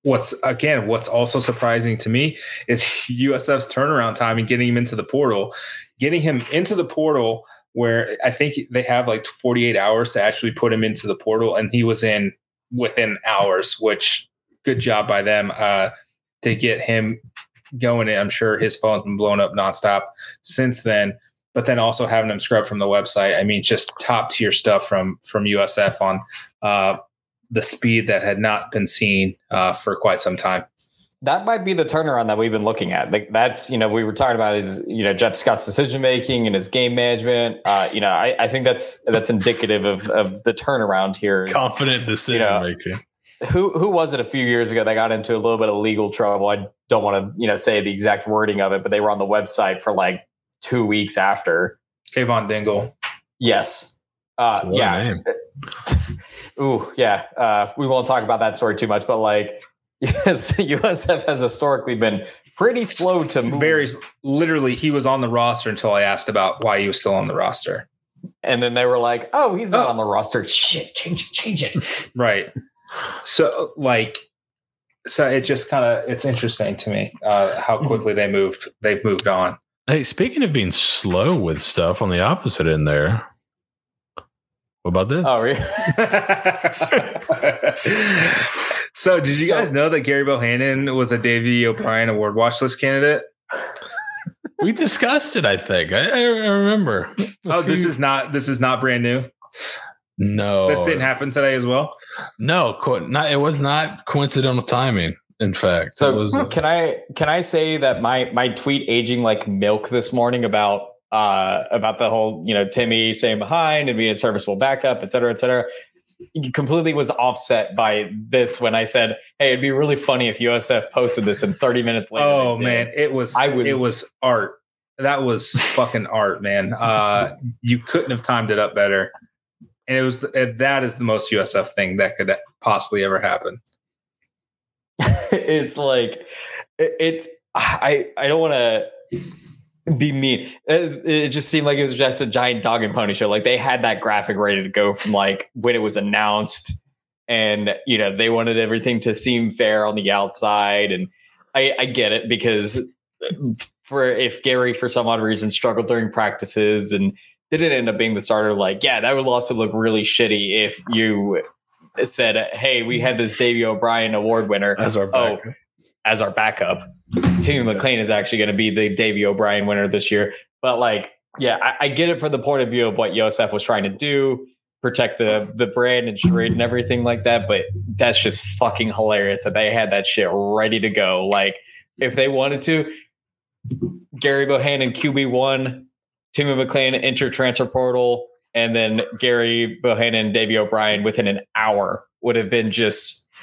what's again what's also surprising to me is USF's turnaround time and getting him into the portal, getting him into the portal where I think they have like 48 hours to actually put him into the portal, and he was in within hours, which good job by them uh, to get him going. I'm sure his phone's been blown up nonstop since then but then also having them scrub from the website. I mean, just top tier stuff from from USF on uh, the speed that had not been seen uh, for quite some time. That might be the turnaround that we've been looking at. Like that's you know we were talking about is you know Jeff Scott's decision making and his game management. Uh, you know I, I think that's that's indicative of of the turnaround here. Is, Confident decision you know, making. Who who was it a few years ago that got into a little bit of legal trouble? I don't want to you know say the exact wording of it, but they were on the website for like two weeks after. Kayvon Dingle. Yes. Uh, yeah. Ooh, yeah. Uh, we won't talk about that story too much, but like, yes, USF has historically been pretty slow to move. Very literally, he was on the roster until I asked about why he was still on the roster. And then they were like, "Oh, he's not oh. on the roster. Shit, change it, change it." right. So, like, so it just kind of it's interesting to me uh, how quickly they moved. They've moved on. Hey, speaking of being slow with stuff on the opposite end there, what about this? Oh, really? so, did you so, guys know that Gary Bohanon was a Davey O'Brien Award watch list candidate? we discussed it. I think I, I remember. Oh, this is not this is not brand new. No, this didn't happen today as well. No, not it was not coincidental timing in fact. So was, uh, can I can I say that my my tweet aging like milk this morning about uh about the whole you know Timmy staying behind and being a serviceable backup, et cetera, et cetera, completely was offset by this when I said, "Hey, it'd be really funny if USF posted this and 30 minutes later." Oh man, it was I was it was art. That was fucking art, man. Uh, you couldn't have timed it up better. And it was that is the most USF thing that could possibly ever happen. it's like it's I I don't want to be mean. It, it, just seemed like it was just a giant dog and pony show. Like they had that graphic ready to go from like when it was announced, and you know they wanted everything to seem fair on the outside. And I, I get it because uh, for if Gary for some odd reason struggled during practices and didn't end up being the starter, like yeah, that would also look really shitty if you said, "Hey, we had this Davey O'Brien Award winner as our oh, backup. Oh, as our backup. Timmy McClain is actually going to be the Davey O'Brien winner this year." But like, yeah, I, I, get it from the point of view of what USF was trying to do, protect the the brand and charade and everything like that. But that's just fucking hilarious that they had that shit ready to go. Like, if they wanted to, Gary Bohanon QB one, Timmy McClain enter transfer portal and then Gary Bohanon and Davey O'Brien within an hour would have been just.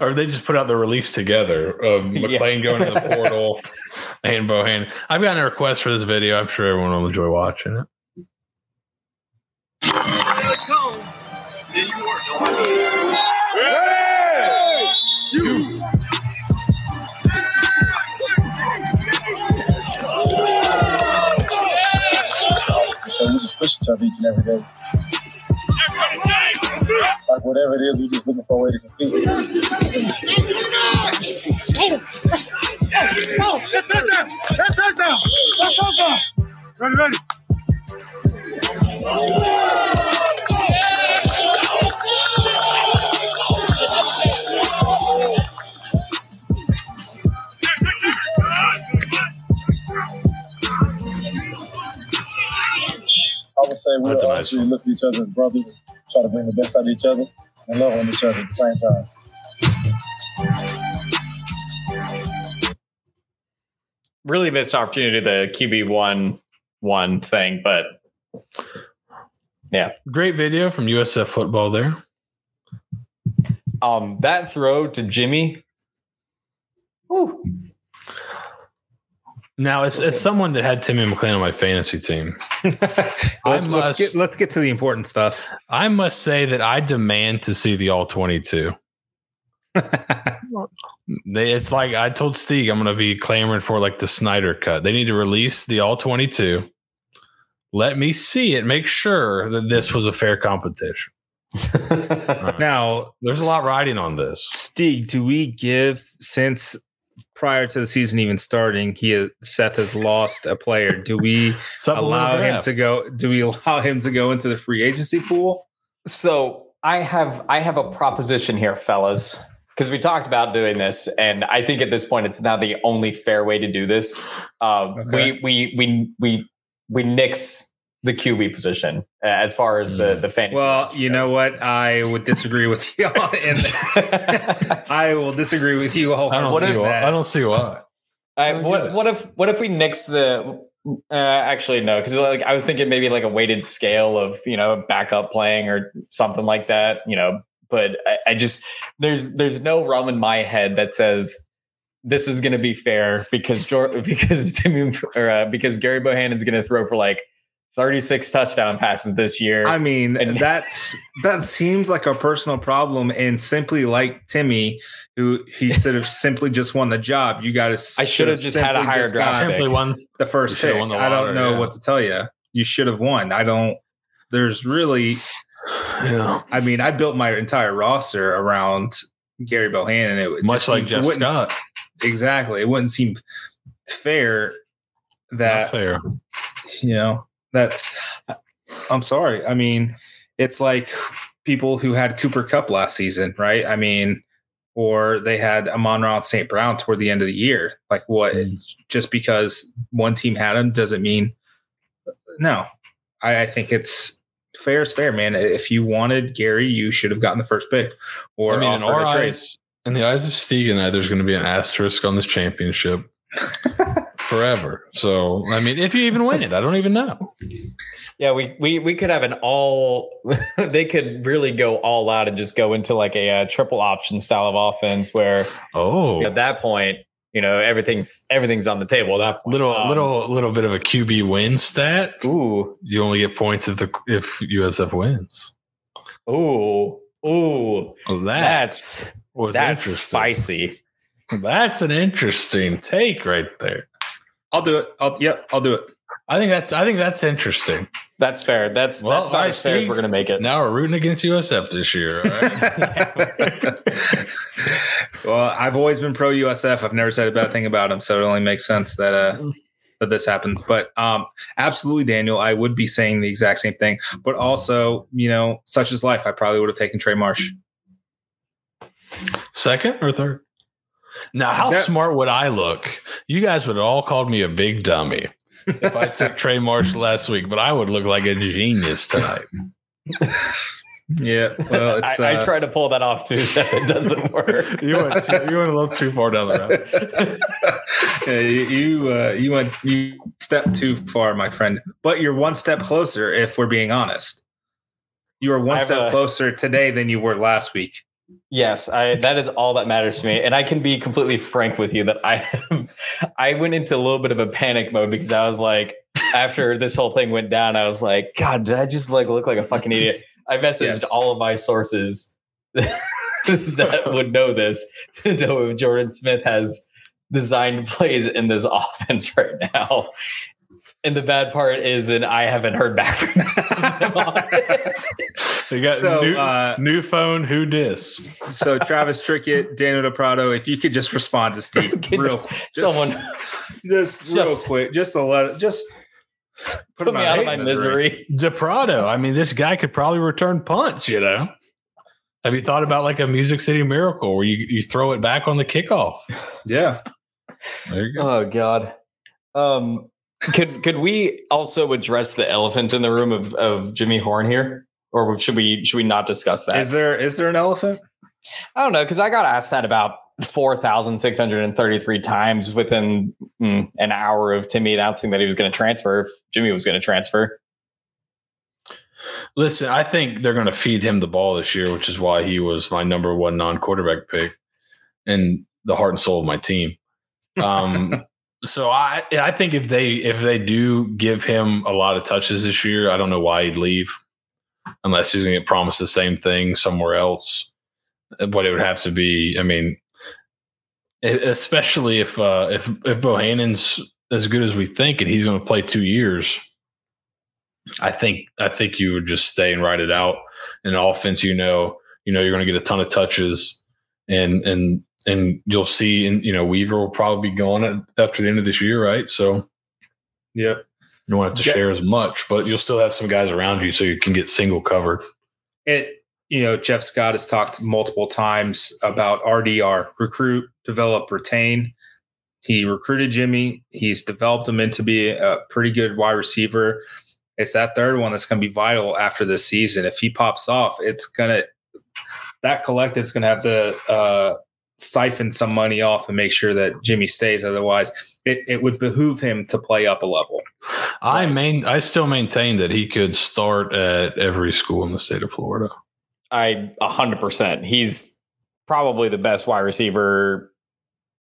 or they just put out the release together of McClain yeah. going to the portal and Bohanon. I've gotten a request for this video. I'm sure everyone will enjoy watching it. Hey! You push each other each and every day. Like whatever it is, we're just looking for a way to compete. Oh, that's touchdown! That's touchdown! That's touchdown! Ready, ready. We'll That's a nice actually one. look at each other as brothers, try to bring the best out of each other, and love on each other at the same time. Really missed opportunity to the QB one one thing, but yeah, Great video from USF football there. um that throw to Jimmy. Whew, Now, as, as someone that had Timmy McClain on my fantasy team, let's, must- let's get let's get to the important stuff. I must say that I demand to see the all 22. They, it's like I told Steve, I'm going to be clamoring for like the Snyder cut. They need to release the all 22. Let me see it. Make sure that this was a fair competition. All right. now, There's a lot riding on this. Steve, do we give since prior to the season even starting, he has, Seth has lost a player. Do we allow him to go? Do we allow him to go into the free agency pool? So I have I have a proposition here, fellas, because we talked about doing this, and I think at this point it's now the only fair way to do this. Um, Okay. We we we we we nix the QB position uh, as far as the the fantasy. Well, roster you know what? I would disagree with you on in I will disagree with you all. I don't, What see if- why. I don't see why. I, what what if what if we nix the uh, actually no because like I was thinking maybe like a weighted scale of you know backup playing or something like that you know but I, I just there's there's no rum in my head that says this is going to be fair because Jor- because Timmy or uh, because Gary Bohanon's going to throw for like 36 touchdown passes this year. I mean, And- that's that seems like a personal problem, and simply like Timmy, who he should have simply just won the job. You got to. I should have just had a higher draft. Simply won the first You should have pick. won the I don't know yeah. what to tell you. You should have won. I don't. There's really. Yeah. I mean, I built my entire roster around Gary Bohanon. It would Much just- like it Jeff Scott. Exactly. It wouldn't seem fair Not that fair. you know that's i'm sorry. I mean it's like people who had Cooper Kupp last season right? I mean or they had Amon-Ra St. Brown toward the end of the year. Like what hmm. just because one team had him doesn't mean no. I, I think it's fair is fair man. If you wanted gary you should have gotten the first pick or I mean, in our eyes, in the eyes of Steve and I, there's going to be an asterisk on this championship forever. So, I mean, if you even win it, I don't even know. Yeah, we we we could have an all. they could really go all out and just go into like a, uh triple option style of offense where Oh, at that point, you know, everything's everything's on the table. That point. little, Um, little, little bit of a QB win stat. Ooh, You only get points if the if USF wins. ooh, ooh. Well, that That's was that's spicy. That's an interesting take right there. I'll do it i'll yep i'll do it I think that's I think that's interesting. That's fair. That's Well, that's about I as fair as we're gonna make it. Now we're rooting against USF this year. All right? well, I've always been pro USF. I've never said a bad thing about them, so it only makes sense that uh, that this happens. But um, absolutely, Daniel, I would be saying the exact same thing. But also, you know, such is life. I probably would have taken Trey Marsh. Second or third? Now, how That- smart would I look? You guys would have all called me a big dummy if I took Trey Marsh last week, but I would look like a genius tonight. Yeah, well, it's I, I uh, try to pull that off too, so it doesn't work. You went, too, you went a little too far down the road. yeah, you you, uh, you went you step too far, my friend. But you're one step closer. If we're being honest, you are one I've, step uh, closer today than you were last week. Yes, I that is all that matters to me. And I can be completely frank with you that I I went into a little bit of a panic mode because I was like, after this whole thing went down, I was like, God, did I just like look like a fucking idiot? I messaged Yes. all of my sources that would know this to know if Jordan Smith has designed plays in this offense right now. And the bad part is, and I haven't heard back from them on. You got So, new, uh, new phone. Who dis? So Travis Trickett, Daniel DePrado, if you could just respond to Steve Can real quick. Someone just real just- quick, just to let just put, him me out of hate my misery. DePrado. I mean, this guy could probably return punts. You know. Have you thought about like a Music City Miracle where you, you throw it back on the kickoff? Yeah. There you go. Oh God. Um could could we also address the elephant in the room of, of Jimmy Horn here, or should we should we not discuss that? Is there is there an elephant? I don't know because I got asked that about four thousand six hundred and thirty three times within mm, an hour of Timmy announcing that he was going to transfer. If Jimmy was going to transfer, Listen, I think they're going to feed him the ball this year, which is why he was my number one non-quarterback pick and the heart and soul of my team. Um, so I I think if they if they do give him a lot of touches this year, I don't know why he'd leave unless he's going to get promised the same thing somewhere else. But it would have to be. I mean, especially if uh, if if Bohanon's as good as we think, and he's going to play two years. I think I think you would just stay and ride it out. In offense, you know, you know you're going to get a ton of touches, and and and you'll see. And you know, Weaver will probably be gone after the end of this year, right? So Yeah. you won't have to Yeah. share as much, but you'll still have some guys around you, so you can get single covered. It you know, Jeff Scott has talked multiple times about RDR, recruit, develop, retain. He recruited Jimmy. He's developed him into be a pretty good wide receiver. It's that third one that's going to be vital after this season. If he pops off, it's gonna that collective's going to have to uh, siphon some money off and make sure that Jimmy stays. Otherwise, it, it would behoove him to play up a level. I main I still maintain that he could start at every school in the state of Florida. I a hundred percent. He's probably the best wide receiver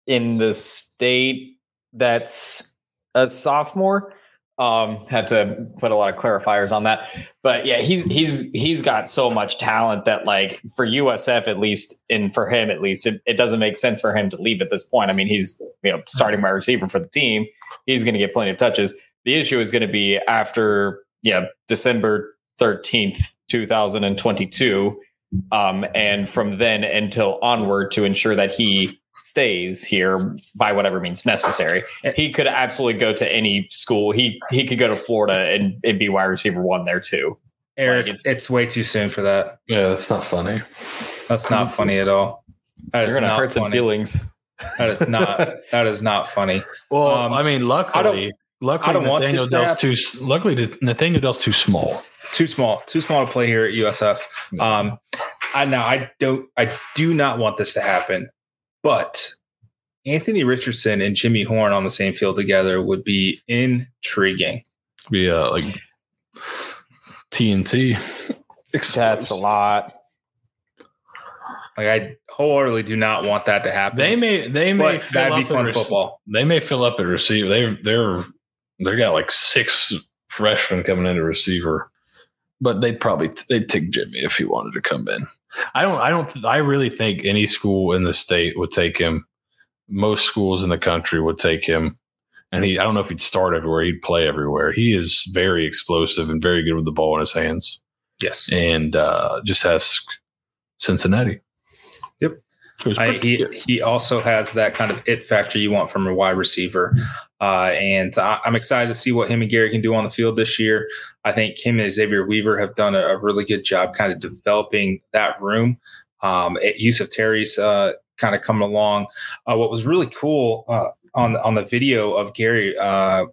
in the state. That's a sophomore. Um, had to put a lot of clarifiers on that, but yeah, he's he's he's got so much talent that like for USF at least, and for him at least, it, it doesn't make sense for him to leave at this point. I mean, he's you know starting wide receiver for the team. He's going to get plenty of touches. The issue is going to be after yeah December thirteenth, two thousand and twenty-two, um, and from then until onward to ensure that he stays here by whatever means necessary. He could absolutely go to any school. He he could go to Florida and, and be wide receiver one there too. Eric, Like, it's, it's- it's way too soon for that. Yeah, that's not funny. That's not funny at all. That is You're gonna not hurt some funny. feelings. That is not. that is not funny. Well, Um, I mean, luckily, luckily I don't Nathaniel Dell's too luckily Nathaniel Dell's too small. Too small. Too small to play here at USF. Um, I now I don't. I do not want this to happen. But Anthony Richardson and Jimmy Horn on the same field together would be intriguing. Be uh, like TNT. That's a lot. Like I wholeheartedly do not want that to happen. They may they may but fill that'd be up at fun rec- football. They may fill up at receiver. They've they're they got like six freshmen coming into receiver, but they'd probably they'd take Jimmy if he wanted to come in. I don't I don't I really think any school in the state would take him. Most schools in the country would take him, and he I don't know if he'd start everywhere. He'd play everywhere. He is very explosive and very good with the ball in his hands, Yes. and uh, just has Cincinnati. Yep. I, he good. he also has that kind of it factor you want from a wide receiver, uh, and I, I'm excited to see what him and Gary can do on the field this year. I think him and Xavier Weaver have done a, a really good job, kind of developing that room. Um, at Yusuf Terry's uh, kind of coming along. Uh, what was really cool uh, on on the video of Gary uh,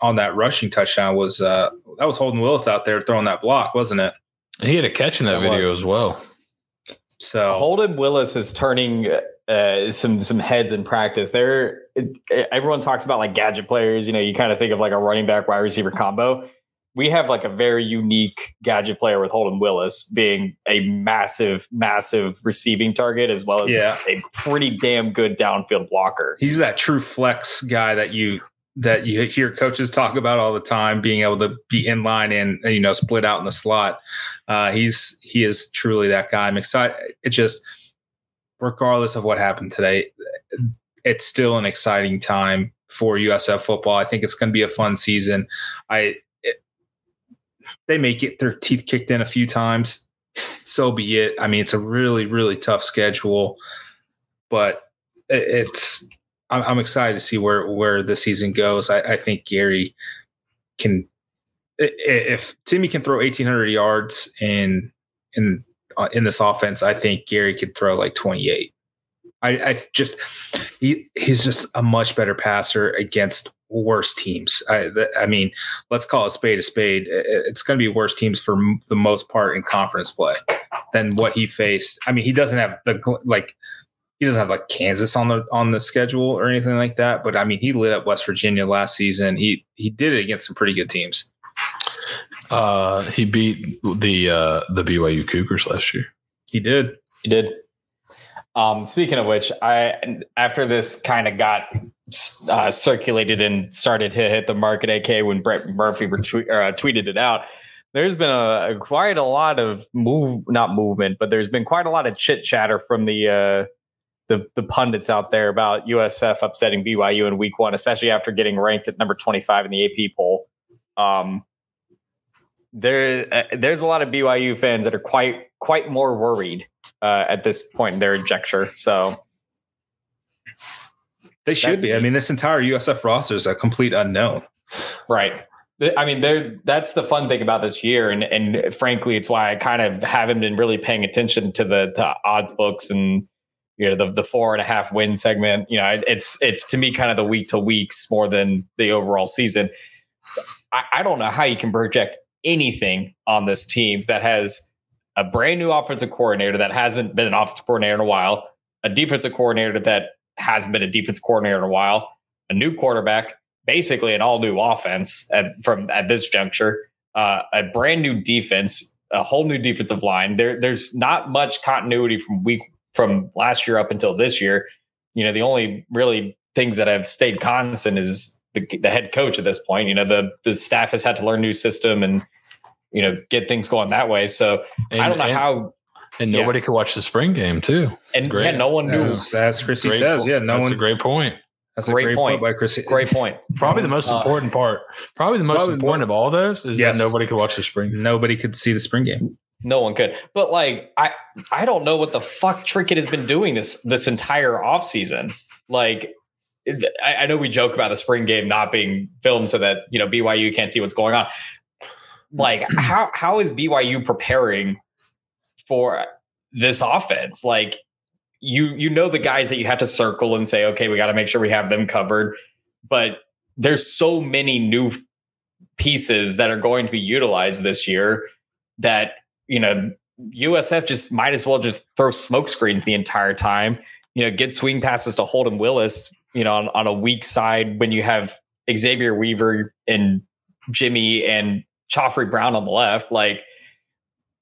on that rushing touchdown was uh, that was Holden Willis out there throwing that block, wasn't it? And he had a catch in that That video was. as well. So Holden Willis is turning uh, some some heads in practice. There, everyone talks about like gadget players. You know, you kind of think of like a running back wide receiver combo. We have like a very unique gadget player with Holden Willis being a massive, massive receiving target as well as Yeah. a pretty damn good downfield blocker. he's that true flex guy that you that you hear coaches talk about all the time being able to be in line and you know split out in the slot uh he's he is truly that guy i'm excited it just regardless of what happened today it's still an exciting time for usf football i think it's going to be a fun season i they may get their teeth kicked in a few times so be it i mean it's a really really tough schedule but it- it's I'm, I'm excited to see where where the season goes. I, I think Gary can if Timmy can throw 1800 yards in in uh, in this offense. I think Gary could throw like 28. I, I just he he's just a much better passer against worse teams. I, I mean, let's call a spade a spade. It's going to be worse teams for the most part in conference play than what he faced. I mean, he doesn't have the like he doesn't have like Kansas on the on the schedule or anything like that. But I mean, he lit up West Virginia last season. He he did it against some pretty good teams. Uh, he beat the uh, the BYU Cougars last year. He did. He did. Um, speaking of which, I after this kind of got uh, circulated and started to hit the market, AK when Brett McMurphy uh, tweeted it out. There's been a, a, quite a lot of move, not movement, but there's been quite a lot of chit chatter from the uh, the the pundits out there about USF upsetting BYU in Week One, especially after getting ranked at number 25 in the AP poll. Um, there, uh, there's a lot of BYU fans that are quite quite more worried uh, at this point in their injecture. So they should be. I mean, this entire USF roster is a complete unknown. Right. I mean, there. That's the fun thing about this year, and and frankly, it's why I kind of haven't been really paying attention to the, the odds books and you know the the four and a half win segment. You know, it's it's to me kind of the week to weeks more than the overall season. I, I don't know how you can project anything on this team that has a brand new offensive coordinator that hasn't been an offensive coordinator in a while, a defensive coordinator that hasn't been a defensive coordinator in a while, a new quarterback, basically an all new offense at, from at this juncture, uh, a brand new defense, a whole new defensive line. There, there's not much continuity from week from last year up until this year. You know, the only really things that have stayed constant is the, the head coach at this point. You know, the the staff has had to learn new system and you know get things going that way. So and, I don't know and, how. And nobody yeah. could watch the spring game too. And great. yeah, no one knew. As, as Chrissy great says, yeah, no that's one. a great point. That's great a great point. point by Chrissy. Great point. Probably the most uh, important part. Probably the most probably important of all those is yes. that nobody could watch the spring. Nobody could see the spring game. No one could. But like I I don't know what the fuck Trickett has been doing this this entire offseason. Like I, I, know we joke about the spring game not being filmed so that you know BYU can't see what's going on. Like mm-hmm. how how is BYU preparing for this offense? Like you you know the guys that you have to circle and say okay we got to make sure we have them covered, but there's so many new pieces that are going to be utilized this year that you know USF just might as well just throw smoke screens the entire time. You know, get swing passes to Holden Willis you know, on, on a weak side when you have Xavier Weaver and Jimmy and Khafre Brown on the left, like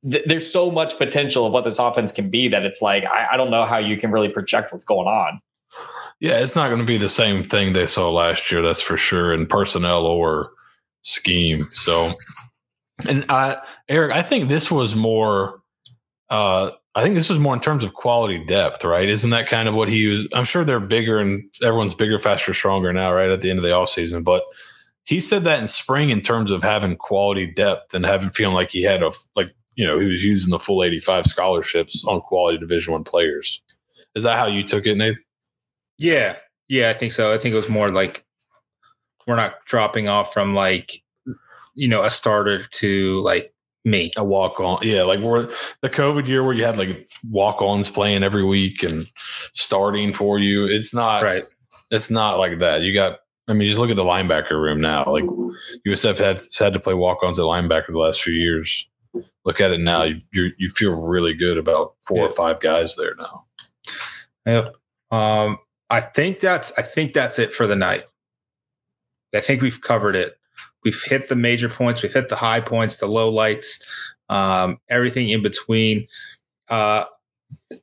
th- there's so much potential of what this offense can be that it's like I, I don't know how you can really project what's going on. Yeah, it's not going to be the same thing they saw last year, that's for sure, in personnel or scheme. So, and I, Eric, I think this was more uh, I think this was more in terms of quality depth, right? Isn't that kind of what he was? I'm sure they're bigger and everyone's bigger, faster, stronger now, right? At the end of the offseason. But he said that in spring in terms of having quality depth and having feeling like he had a, like, you know, he was using the full 85 scholarships on quality Division One players. Is that how you took it, Nate? Yeah. Yeah, I think so. I think it was more like we're not dropping off from like, you know, a starter to like me. A walk on. Yeah. Like we're the COVID year where you had like walk ons playing every week and starting for you. It's not right. It's not like that. You got, I mean, just look at the linebacker room now. Like USF had had to play walk ons at linebacker the last few years. Look at it now. You you, you feel really good about four or five guys there now. Yep. Um, I think that's I think that's it for the night. I think we've covered it. We've hit the major points. We've hit the high points, the low lights, um, everything in between. Uh,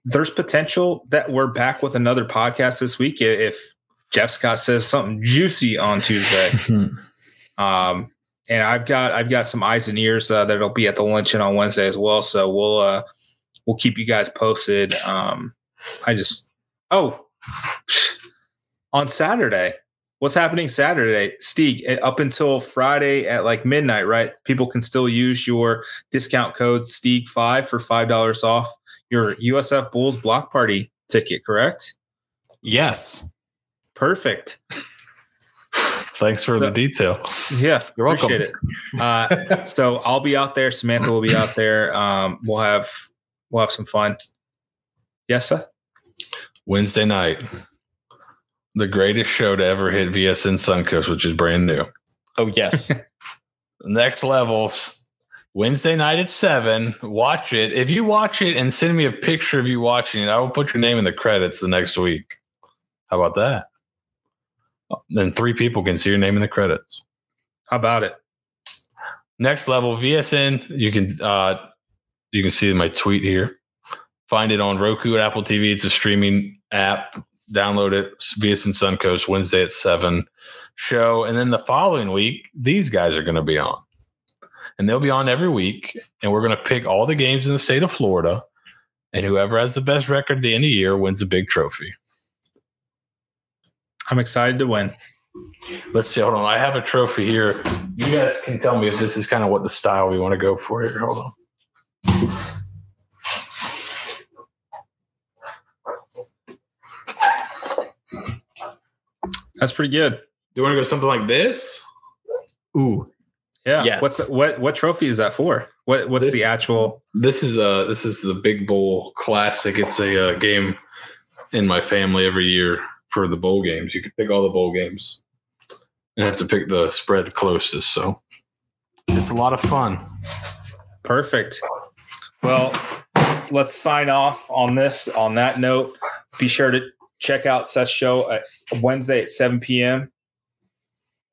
there's potential that we're back with another podcast this week if Jeff Scott says something juicy on Tuesday. um, and I've got I've got some eyes and ears uh, that'll be at the luncheon on Wednesday as well. So we'll uh, we'll keep you guys posted. Um, I just oh on Saturday what's happening Saturday, Steeg, eh, up until Friday at like midnight, right? People can still use your discount code Steeg5 for $5 off your USF Bulls block party ticket, correct? Yes. Perfect. Thanks for so, the detail. Yeah, you're welcome. Appreciate it. Uh, so I'll be out there. Samantha will be out there. Um, we'll have we'll have some fun. Yes, Seth. Wednesday night, the greatest show to ever hit VSN Suncoast, which is brand new. Oh yes. Next levels Wednesday night at seven. Watch it. If you watch it and send me a picture of you watching it, I will put your name in the credits the next week. How about that? Then three people can see your name in the credits. How about it? Next level VSN. You can uh, you can see my tweet here. Find it on Roku and Apple TV. It's a streaming app. Download it. VSN Suncoast Wednesday at seven show, and then the following week these guys are going to be on, and they'll be on every week, and we're going to pick all the games in the state of Florida, and whoever has the best record at the end of the year wins a big trophy. I'm excited to win. Let's see. Hold on. I have a trophy here. You guys can tell me if this is kind of what the style we want to go for here. Hold on. That's pretty good. Do you want to go something like this? Ooh. Yeah. Yes. What's what what trophy is that for? What what's This- the actual This is a this is the Big Bowl Classic. It's a uh, game in my family every year for the bowl games. You can pick all the bowl games and have to pick the spread closest. So it's a lot of fun. Perfect. Well, let's sign off on this. On that note, be sure to check out Seth's show at Wednesday at 7 p.m.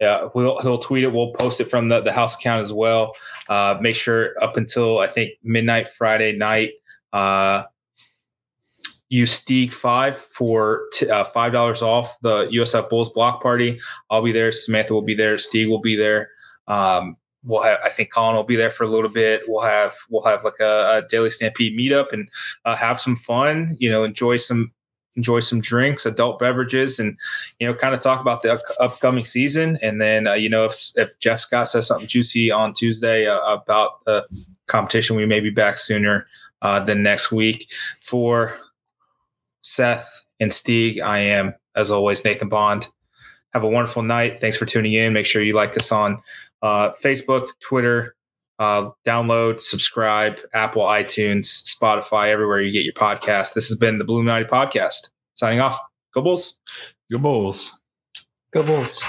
Yeah, we'll he'll tweet it. We'll post it from the, the house account as well. Uh, make sure up until I think midnight Friday night, uh, use Steak Five for t- uh, five dollars off the USF Bulls block party. I'll be there. Samantha will be there. Steve will be there. Um, we'll have I think Colin will be there for a little bit. We'll have we'll have like a, a daily stampede meetup and uh, have some fun. You know, enjoy some enjoy some drinks, adult beverages, and you know, kind of talk about the up- upcoming season. And then uh, you know, if if Jeff Scott says something juicy on Tuesday uh, about the competition, we may be back sooner uh, than next week. For Seth and Steeg, I am as always Nathan Bond. Have a wonderful night. Thanks for tuning in. Make sure you like us on uh, Facebook, Twitter, uh, download, subscribe, Apple, iTunes, Spotify, everywhere you get your podcast. This has been the Blue United Podcast. Signing off. Go Bulls. Go Bulls. Go Bulls.